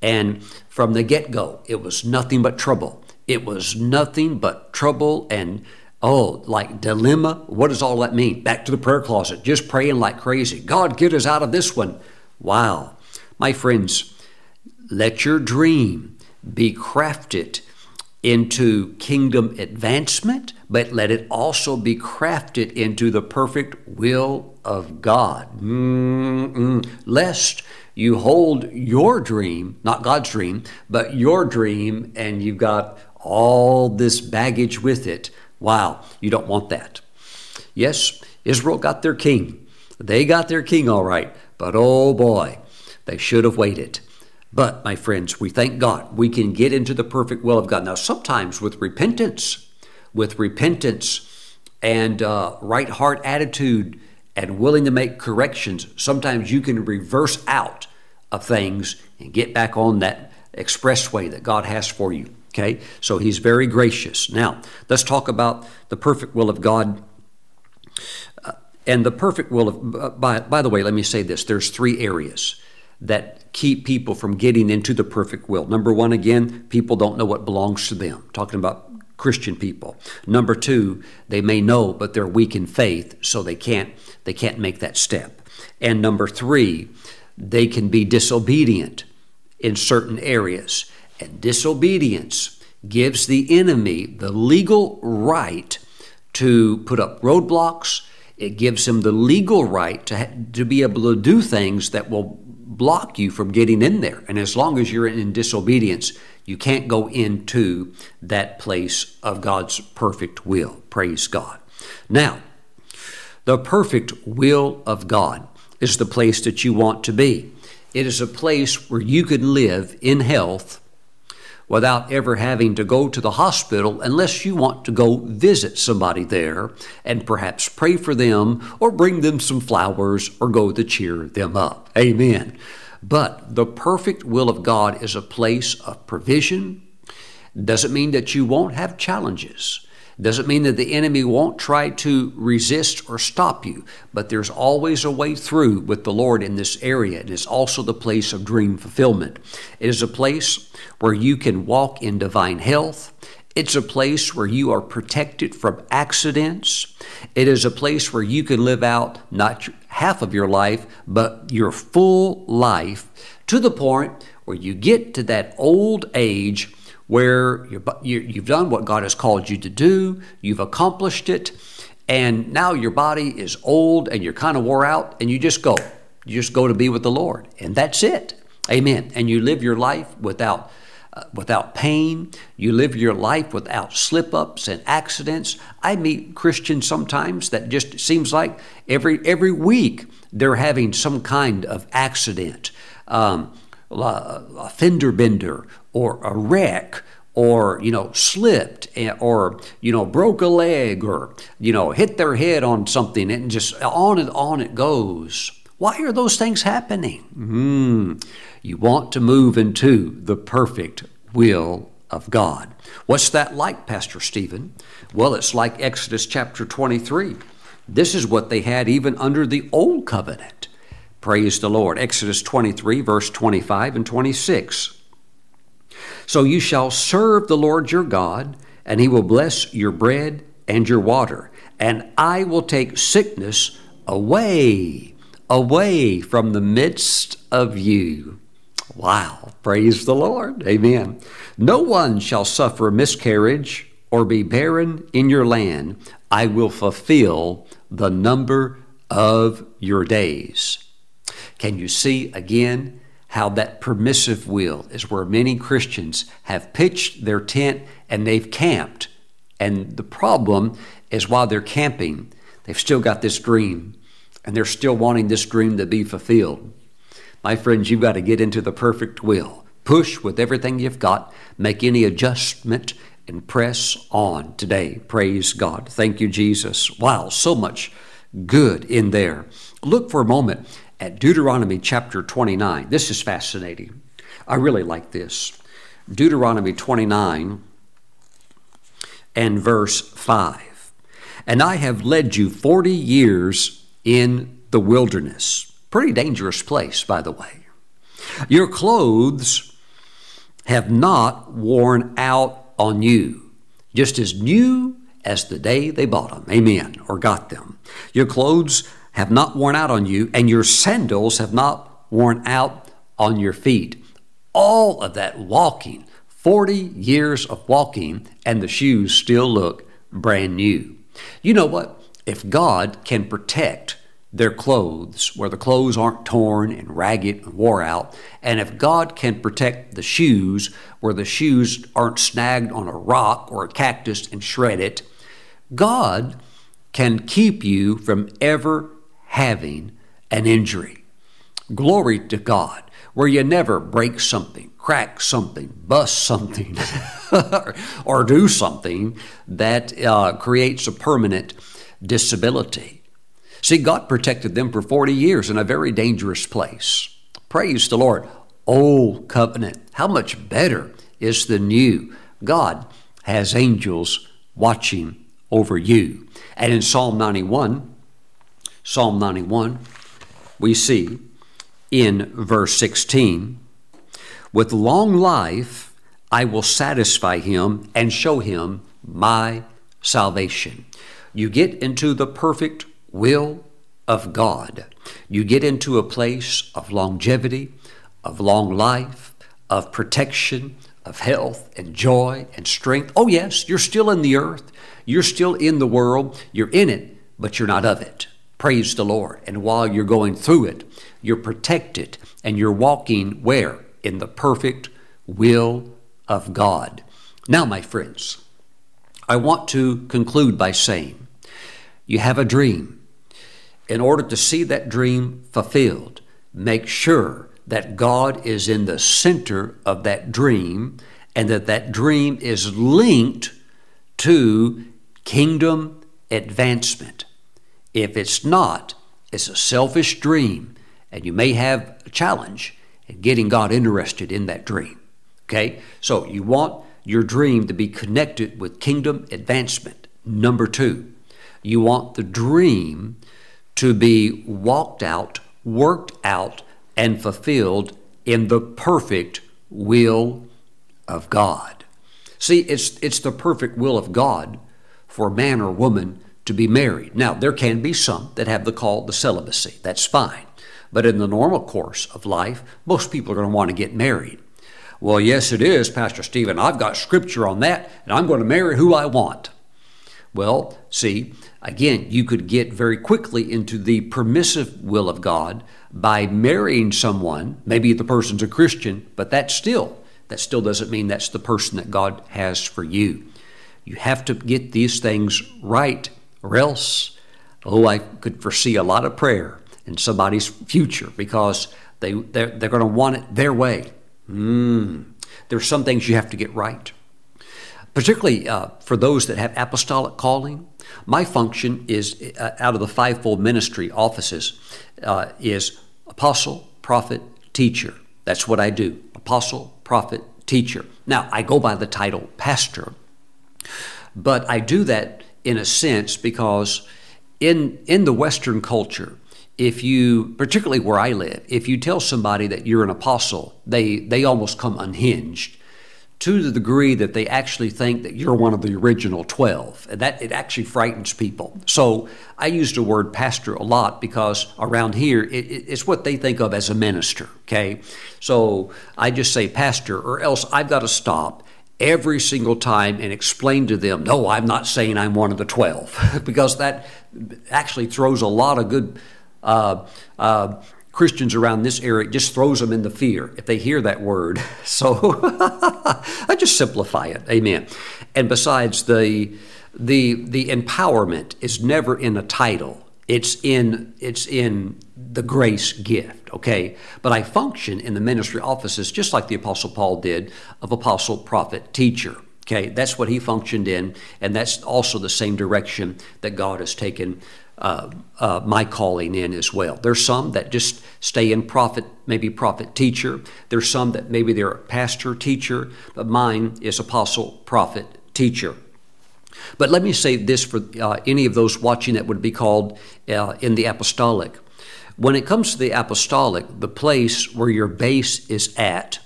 And from the get go, it was nothing but trouble. It was nothing but trouble and Oh, like dilemma? What does all that mean? Back to the prayer closet, just praying like crazy. God, get us out of this one. Wow. My friends, let your dream be crafted into kingdom advancement, but let it also be crafted into the perfect will of God. Mm-mm. Lest you hold your dream, not God's dream, but your dream, and you've got all this baggage with it. Wow, you don't want that. Yes, Israel got their king. They got their king all right, but oh boy, they should have waited. But, my friends, we thank God we can get into the perfect will of God. Now, sometimes with repentance, with repentance and uh, right heart attitude and willing to make corrections, sometimes you can reverse out of things and get back on that expressway that God has for you. Okay? So He's very gracious. Now, let's talk about the perfect will of God. Uh, and the perfect will of, uh, by, by the way, let me say this there's three areas that keep people from getting into the perfect will. Number one, again, people don't know what belongs to them. talking about Christian people. Number two, they may know, but they're weak in faith, so they can't they can't make that step. And number three, they can be disobedient in certain areas. And disobedience gives the enemy the legal right to put up roadblocks. It gives him the legal right to, to be able to do things that will block you from getting in there. And as long as you're in disobedience, you can't go into that place of God's perfect will. Praise God. Now, the perfect will of God is the place that you want to be. It is a place where you can live in health without ever having to go to the hospital unless you want to go visit somebody there and perhaps pray for them or bring them some flowers or go to cheer them up. Amen. But the perfect will of God is a place of provision. Doesn't mean that you won't have challenges. Doesn't mean that the enemy won't try to resist or stop you, but there's always a way through with the Lord in this area. And it's also the place of dream fulfillment. It is a place where you can walk in divine health. It's a place where you are protected from accidents. It is a place where you can live out not half of your life, but your full life to the point where you get to that old age where you have done what God has called you to do, you've accomplished it, and now your body is old and you're kind of wore out, and you just go. You just go to be with the Lord, and that's it. Amen. And you live your life without. Uh, without pain, you live your life without slip ups and accidents. I meet Christians sometimes that just seems like every every week they're having some kind of accident. Um, a fender bender or a wreck or you know slipped or you know broke a leg or you know hit their head on something and just on and on it goes. Why are those things happening? Mm, you want to move into the perfect will of god. What's that like pastor stephen? Well it's like exodus chapter 23 this is what they had even under the old covenant Praise the Lord. Exodus 23, verse 25 and 26. So you shall serve the Lord your God, and he will bless your bread and your water, and I will take sickness away, away from the midst of you. Wow. Praise the Lord. Amen. No one shall suffer miscarriage or be barren in your land. I will fulfill the number of your days. Can you see again how that permissive will is where many Christians have pitched their tent and they've camped? And the problem is while they're camping, they've still got this dream and they're still wanting this dream to be fulfilled. My friends, you've got to get into the perfect will. Push with everything you've got, make any adjustment, and press on today. Praise God. Thank you, Jesus. Wow, so much good in there. Look for a moment at Deuteronomy chapter 29. This is fascinating. I really like this. Deuteronomy 29 and verse 5. And I have led you 40 years in the wilderness. Pretty dangerous place, by the way. Your clothes have not worn out on you, just as new as the day they bought them. Amen. Or got them. Your clothes have not worn out on you, and your sandals have not worn out on your feet. All of that walking, 40 years of walking, and the shoes still look brand new. You know what? If God can protect their clothes, where the clothes aren't torn and ragged and wore out. And if God can protect the shoes, where the shoes aren't snagged on a rock or a cactus and shred it, God can keep you from ever having an injury. Glory to God, where you never break something, crack something, bust something, <laughs> or do something that uh, creates a permanent disability. See, God protected them for 40 years in a very dangerous place. Praise the Lord. Old covenant, how much better is the new? God has angels watching over you. And in Psalm 91, Psalm 91, we see in verse 16, with long life I will satisfy him and show him my salvation. You get into the perfect will of God, you get into a place of longevity, of long life, of protection, of health and joy and strength. Oh, yes, you're still in the earth, you're still in the world, you're in it, but you're not of it. Praise the Lord. And while you're going through it, you're protected and you're walking where? In the perfect will of God. Now, my friends, I want to conclude by saying you have a dream in order to see that dream fulfilled, make sure that God is in the center of that dream and that that dream is linked to kingdom advancement. If it's not, it's a selfish dream, and you may have a challenge in getting God interested in that dream. Okay? So you want your dream to be connected with kingdom advancement. Number two, you want the dream to be walked out, worked out, and fulfilled in the perfect will of God. See, it's, it's the perfect will of God for man or woman to be married. Now, there can be some that have the call the celibacy. That's fine. But in the normal course of life, most people are going to want to get married. Well, yes, it is, Pastor Stephen. I've got scripture on that, and I'm going to marry who I want. Well, see, again, you could get very quickly into the permissive will of God by marrying someone. Maybe the person's a Christian, but that still that still doesn't mean that's the person that God has for you. You have to get these things right, or else, oh, I could foresee a lot of prayer in somebody's future because they they're, they're going to want it their way. Mm. There's some things you have to get right particularly uh, for those that have apostolic calling. My function is uh, out of the fivefold ministry offices uh, is apostle, prophet, teacher. That's what I do. Apostle, prophet, teacher. Now I go by the title pastor, but I do that in a sense because in in the Western culture, if you particularly where I live, if you tell somebody that you're an apostle, they they almost come unhinged to the degree that they actually think that you're one of the original 12 and that it actually frightens people. So i use the word pastor a lot because around here it, it's what they think of as a minister okay? So i just say pastor or else i've got to stop every single time and explain to them no i'm not saying i'm one of the 12 <laughs> because that actually throws a lot of good uh, uh, Christians around this area, it just throws them in the fear if they hear that word. <laughs> So <laughs> I just simplify it. Amen. And besides, the the the empowerment is never in a title. It's in it's in the grace gift, okay? But I function in the ministry offices just like the Apostle Paul did of apostle, prophet, teacher. Okay, that's what he functioned in, and that's also the same direction that God has taken uh, uh, my calling in as well. There's some that just stay in prophet, maybe prophet teacher. There's some that maybe they're pastor teacher, but mine is apostle, prophet, teacher. But let me say this for uh, any of those watching that would be called uh, in the apostolic. When it comes to the apostolic, the place where your base is at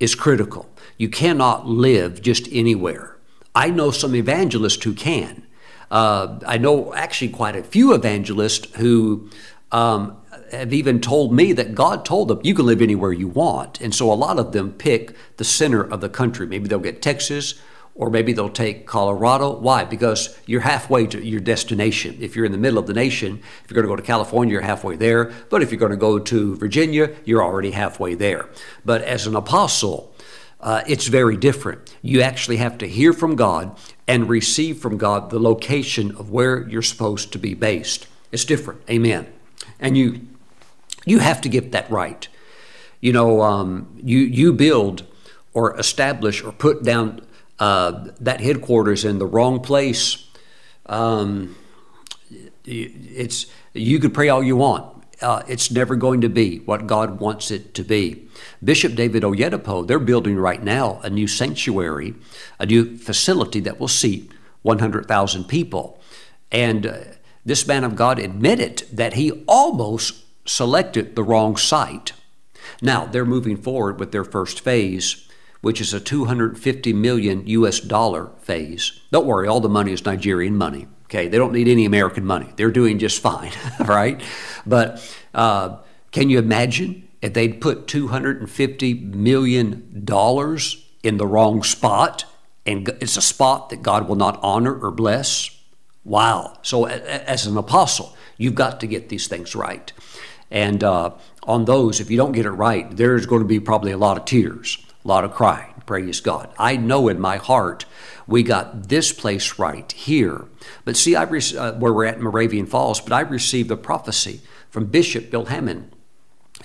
is critical. You cannot live just anywhere. I know some evangelists who can. Uh, I know actually quite a few evangelists who um, have even told me that God told them you can live anywhere you want. And so a lot of them pick the center of the country. Maybe they'll get Texas or maybe they'll take Colorado. Why? Because you're halfway to your destination. If you're in the middle of the nation, if you're going to go to California, you're halfway there. But if you're going to go to Virginia, you're already halfway there. But as an apostle, uh, it's very different. You actually have to hear from God and receive from God the location of where you're supposed to be based. It's different. Amen. And you you have to get that right. You know, um, you you build or establish or put down uh, that headquarters in the wrong place, um, it's you could pray all you want. Uh, it's never going to be what God wants it to be. Bishop David Oyedepo, they're building right now a new sanctuary, a new facility that will seat 100,000 people. And uh, this man of God admitted that he almost selected the wrong site. Now, they're moving forward with their first phase which is a 250 million US dollar phase. Don't worry, all the money is Nigerian money. Okay, they don't need any American money. They're doing just fine, <laughs> right? But uh, can you imagine if they'd put 250 million dollars in the wrong spot, and it's a spot that God will not honor or bless? Wow! So as an apostle, you've got to get these things right, and uh, on those, if you don't get it right, there's going to be probably a lot of tears lot of crying. Praise God. I know in my heart we got this place right here. But see, I re- uh, where we're at Moravian Falls, but I received a prophecy from Bishop Bill Hamon.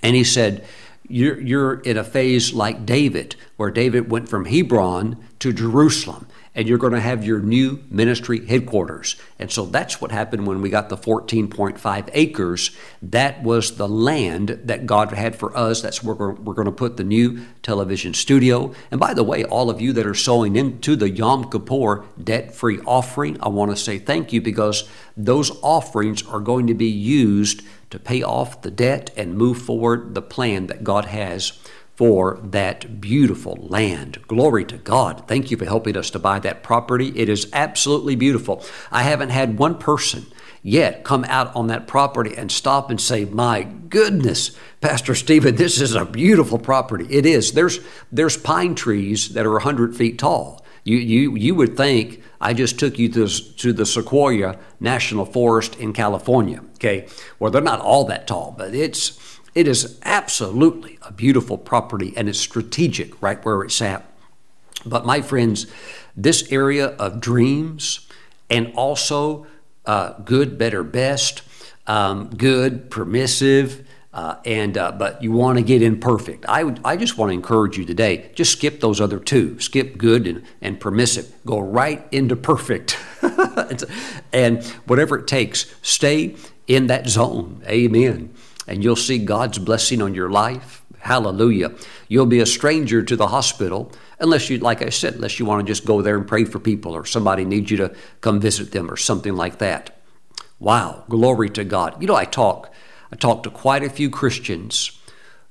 And he said, you're, you're in a phase like David, where David went from Hebron to Jerusalem and you're going to have your new ministry headquarters. And so that's what happened when we got the 14.5 acres. That was the land that God had for us. That's where we're, going to put the new television studio. And by the way, all of you that are sowing into the Yom Kippur debt free offering, I want to say thank you because those offerings are going to be used to pay off the debt and move forward the plan that God has for that beautiful land. Glory to God. Thank you for helping us to buy that property. It is absolutely beautiful. I haven't had one person yet come out on that property and stop and say, "My goodness, Pastor Stephen, this is a beautiful property." It is. There's there's pine trees that are 100 feet tall. You you you would think I just took you to, to the Sequoia National Forest in California. Okay, well they're not all that tall, but it's it is absolutely a beautiful property and it's strategic right where it's at. But my friends, this area of dreams and also uh, good, better, best, um, good, permissive, uh, and uh, but you want to get in perfect. I would, I just want to encourage you today. Just skip those other two. Skip good and, and permissive. Go right into perfect, <laughs> and whatever it takes, stay in that zone. Amen and you'll see God's blessing on your life. Hallelujah. You'll be a stranger to the hospital unless you, like I said, unless you want to just go there and pray for people or somebody needs you to come visit them or something like that. Wow, glory to God. You know, I talk, I talk to quite a few Christians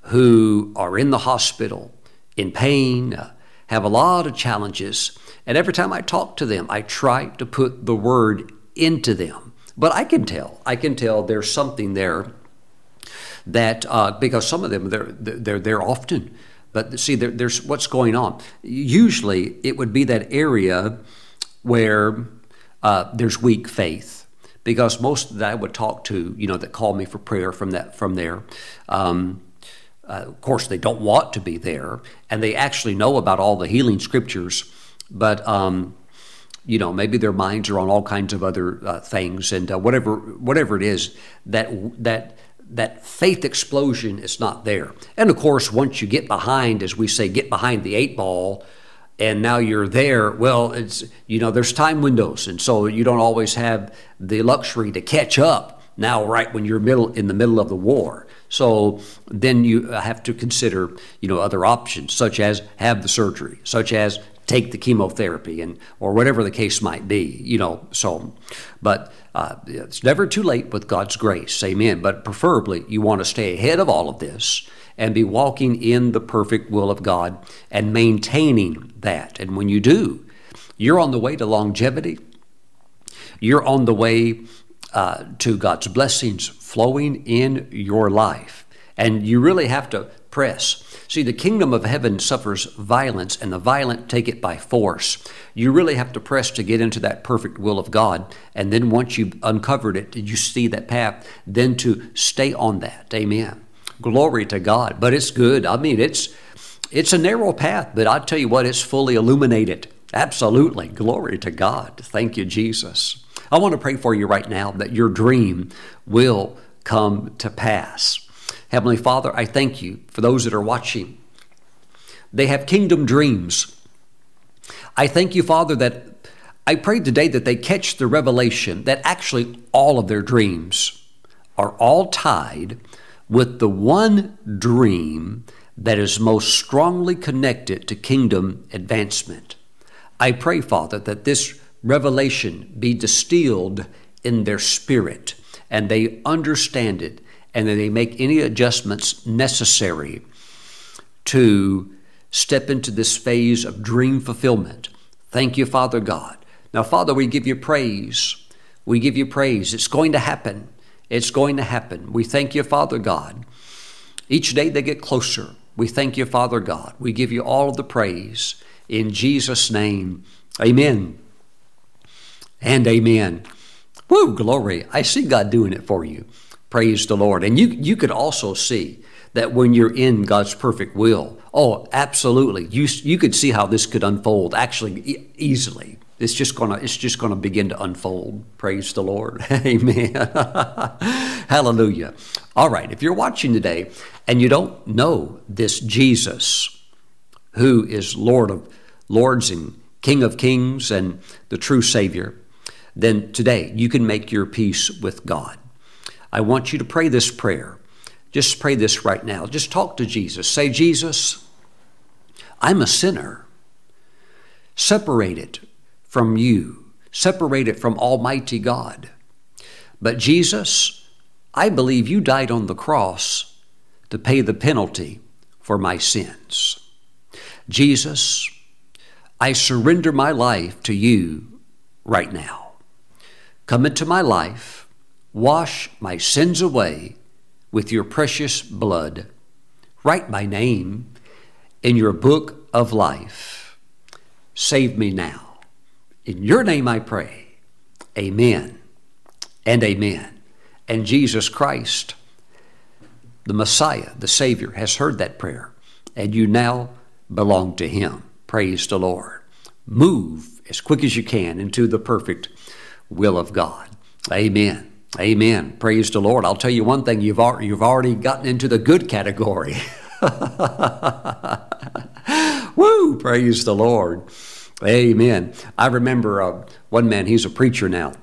who are in the hospital in pain, uh, have a lot of challenges. And every time I talk to them, I try to put the word into them. But I can tell, I can tell there's something there that uh, because some of them they're they're there often, but see there, there's what's going on. Usually it would be that area where uh, there's weak faith because most that I would talk to, you know, that call me for prayer from that from there. Um, uh, of course, they don't want to be there, and they actually know about all the healing scriptures, but um, you know, maybe their minds are on all kinds of other uh, things, and uh, whatever whatever it is that that that faith explosion is not there. And of course, once you get behind, as we say, get behind the eight ball, and now you're there, well, it's, you know, there's time windows. And so you don't always have the luxury to catch up now, right when you're middle in the middle of the war. So then you have to consider, you know, other options, such as have the surgery, such as take the chemotherapy and or whatever the case might be you know so but uh, it's never too late with god's grace amen but preferably you want to stay ahead of all of this and be walking in the perfect will of God and maintaining that. And when you do, you're on the way to longevity. You're on the way uh, to God's blessings flowing in your life. And you really have to press. See, the kingdom of heaven suffers violence, and the violent take it by force. You really have to press to get into that perfect will of God. And then once you've uncovered it, you see that path, then to stay on that. Amen. Glory to God. But it's good. I mean, it's it's a narrow path, but I tell you what, it's fully illuminated. Absolutely. Glory to God. Thank you, Jesus. I want to pray for you right now that your dream will come to pass. Heavenly Father, I thank you for those that are watching. They have kingdom dreams. I thank you, Father, that I pray today that they catch the revelation that actually all of their dreams are all tied with the one dream that is most strongly connected to kingdom advancement. I pray, Father, that this revelation be distilled in their spirit and they understand it and that they make any adjustments necessary to step into this phase of dream fulfillment. Thank you, Father God. Now, Father, we give you praise. We give you praise. It's going to happen. It's going to happen. We thank you, Father God. Each day they get closer. We thank you, Father God. We give you all of the praise. In Jesus' name, amen and amen. Woo, glory. I see God doing it for you. Praise the Lord. And you, you could also see that when you're in God's perfect will, oh, absolutely. You, you could see how this could unfold actually e- easily. It's just gonna it's just gonna begin to unfold. Praise the Lord. <laughs> Amen. <laughs> Hallelujah. All right, if you're watching today and you don't know this Jesus, who is Lord of Lords and King of Kings and the true Savior, then today you can make your peace with God. I want you to pray this prayer. Just pray this right now. Just talk to Jesus. Say, Jesus, I'm a sinner, separated from you, separated from Almighty God. But Jesus, I believe you died on the cross to pay the penalty for my sins. Jesus, I surrender my life to you right now. Come into my life Wash my sins away with your precious blood. Write my name in your book of life. Save me now. In your name I pray. Amen and amen. And Jesus Christ, the Messiah, the Savior, has heard that prayer, and you now belong to Him. Praise the Lord. Move as quick as you can into the perfect will of God. Amen. Amen. Praise the Lord. I'll tell you one thing, you've, you've already gotten into the good category. <laughs> Woo! Praise the Lord. Amen. I remember uh, one man, he's a preacher now,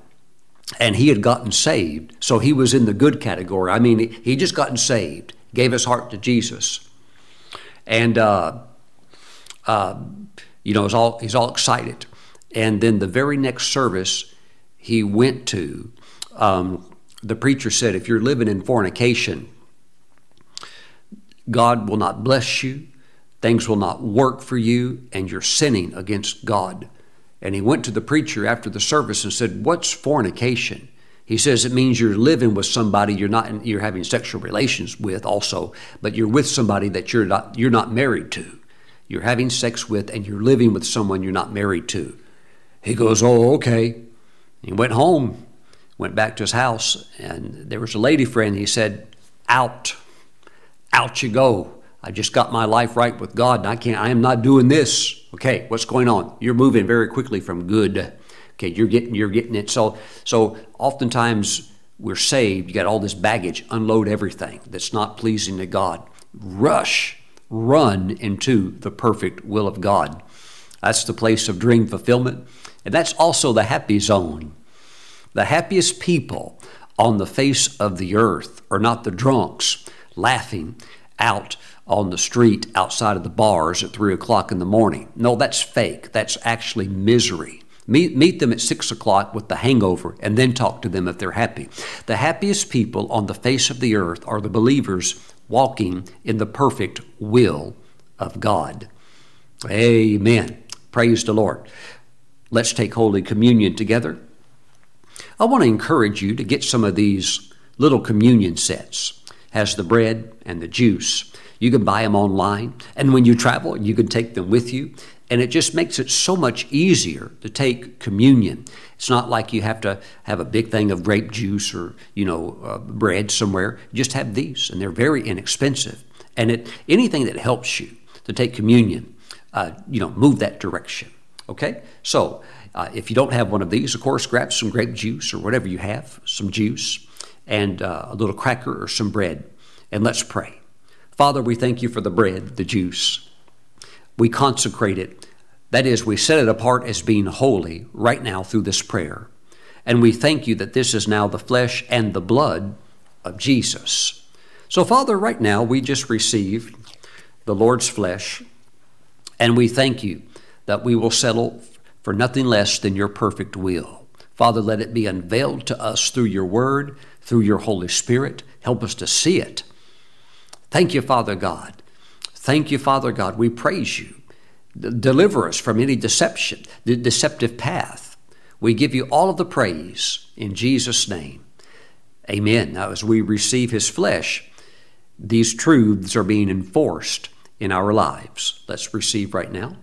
and he had gotten saved. So he was in the good category. I mean, he just gotten saved, gave his heart to Jesus. And, uh, uh, you know, he's all, he's all excited. And then the very next service he went to, um, the preacher said, if you're living in fornication, God will not bless you, things will not work for you, and you're sinning against God. And he went to the preacher after the service and said, What's fornication? He says it means you're living with somebody you're not you're having sexual relations with also, but you're with somebody that you're not you're not married to. You're having sex with and you're living with someone you're not married to. He goes, "Oh, okay." He went home went back to his house, and there was a lady friend. He said, Out, out you go. I just got my life right with God, and I can't, I am not doing this. Okay, what's going on? You're moving very quickly from good. Okay, you're getting, you're getting it. So, so oftentimes we're saved. You got all this baggage. Unload everything that's not pleasing to God. Rush, run into the perfect will of God. That's the place of dream fulfillment, and that's also the happy zone. The happiest people on the face of the earth are not the drunks laughing out on the street outside of the bars at three o'clock in the morning. No, that's fake. That's actually misery. Meet, meet them at six o'clock with the hangover and then talk to them if they're happy. The happiest people on the face of the earth are the believers walking in the perfect will of God. Amen. Praise the Lord. Let's take Holy Communion together. I want to encourage you to get some of these little communion sets. Has the bread and the juice. You can buy them online, and when you travel, you can take them with you. And it just makes it so much easier to take communion. It's not like you have to have a big thing of grape juice or you know uh, bread somewhere. You just have these, and they're very inexpensive. And it anything that helps you to take communion, uh, you know, move that direction. Okay, so uh, if you don't have one of these, of course, grab some grape juice or whatever you have, some juice, and uh, a little cracker or some bread, and let's pray. Father, we thank you for the bread, the juice. We consecrate it. That is, we set it apart as being holy right now through this prayer. And we thank you that this is now the flesh and the blood of Jesus. So, Father, right now we just receive the Lord's flesh, and we thank you that we will settle for nothing less than your perfect will. Father, let it be unveiled to us through your word, through your Holy Spirit. Help us to see it. Thank you, Father God. Thank you, Father God. We praise you. Deliver us from any deception, the deceptive path. We give you all of the praise in Jesus' name. Amen. Now, as we receive his flesh, these truths are being enforced in our lives. Let's receive right now.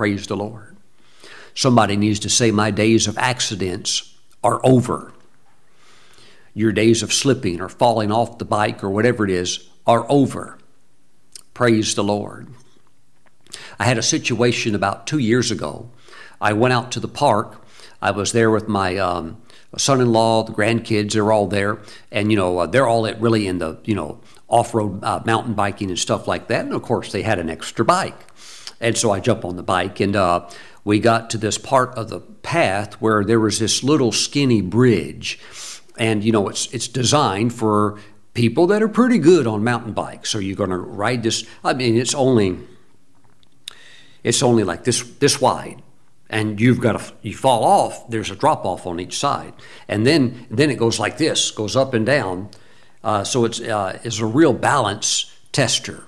Praise the Lord. Somebody needs to say, My days of accidents are over. Your days of slipping or falling off the bike or whatever it is are over. Praise the Lord. I had a situation about two years ago. I went out to the park. I was there with my um, son-in-law, the grandkids. They're all there, and you know uh, they're all really in the you know off-road uh, mountain biking and stuff like that. And of course, they had an extra bike. And so I jump on the bike, and uh, we got to this part of the path where there was this little skinny bridge. And, you know, it's, it's designed for people that are pretty good on mountain bikes. So you're going to ride this. I mean, it's only it's only like this this wide, and you've got to you fall off. There's a drop off on each side, and then then it goes like this, goes up and down. Uh, so it's uh, it's a real balance tester,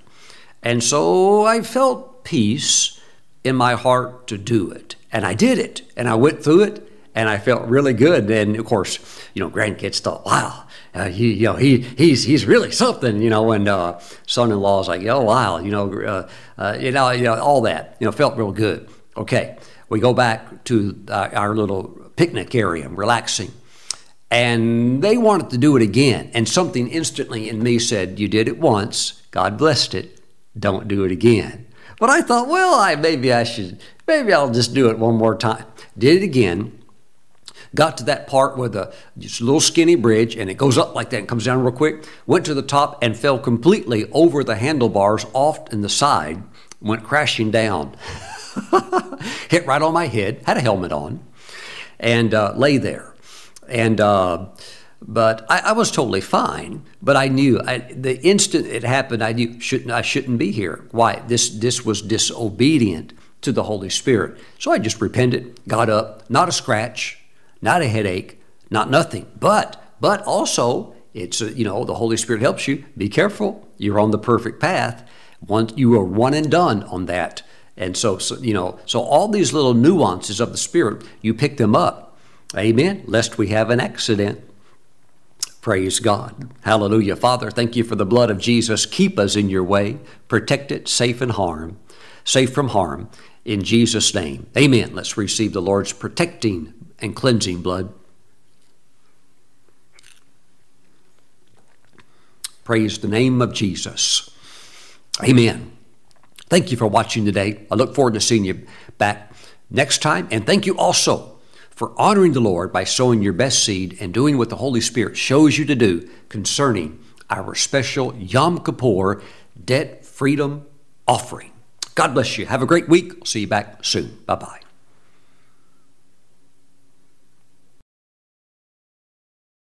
and so I felt peace in my heart to do it. And I did it. And I went through it and I felt really good. And of course, you know, grandkids thought, wow, uh, he, you know, he, he's, he's really something, you know, and uh, son-in-law's like, oh, wow, you know, uh, uh, you know, you know, all that, you know, felt real good. Okay, we go back to uh, our little picnic area, relaxing. And they wanted to do it again. And something instantly in me said, you did it once, God blessed it, don't do it again. But I thought, well, I maybe I should, maybe I'll just do it one more time. Did it again. Got to that part just a little skinny bridge, and it goes up like that and comes down real quick. Went to the top and fell completely over the handlebars off in the side. Went crashing down. <laughs> Hit right on my head. Had a helmet on, and uh, lay there. And uh, but I, I, was totally fine. But I knew I, the instant it happened, I knew shouldn't I shouldn't be here. Why? This this was disobedient to the Holy Spirit. So I just repented, got up, not a scratch, not a headache, not nothing. But but also it's a, you know the Holy Spirit helps you. Be careful. You're on the perfect path. Once you are one and done on that. And so, so you know so all these little nuances of the Spirit, you pick them up. Amen. Lest we have an accident. Praise God. Hallelujah. Father, thank you for the blood of Jesus. Keep us in your way. Protect it safe and harm, safe from harm. In Jesus' name. Amen. Let's receive the Lord's protecting and cleansing blood. Praise the name of Jesus. Amen. Thank you for watching today. I look forward to seeing you back next time. And thank you also for honoring the Lord by sowing your best seed and doing what the Holy Spirit shows you to do concerning our special Yom Kippur debt freedom offering. God bless you. Have a great week. See you back soon. Bye bye.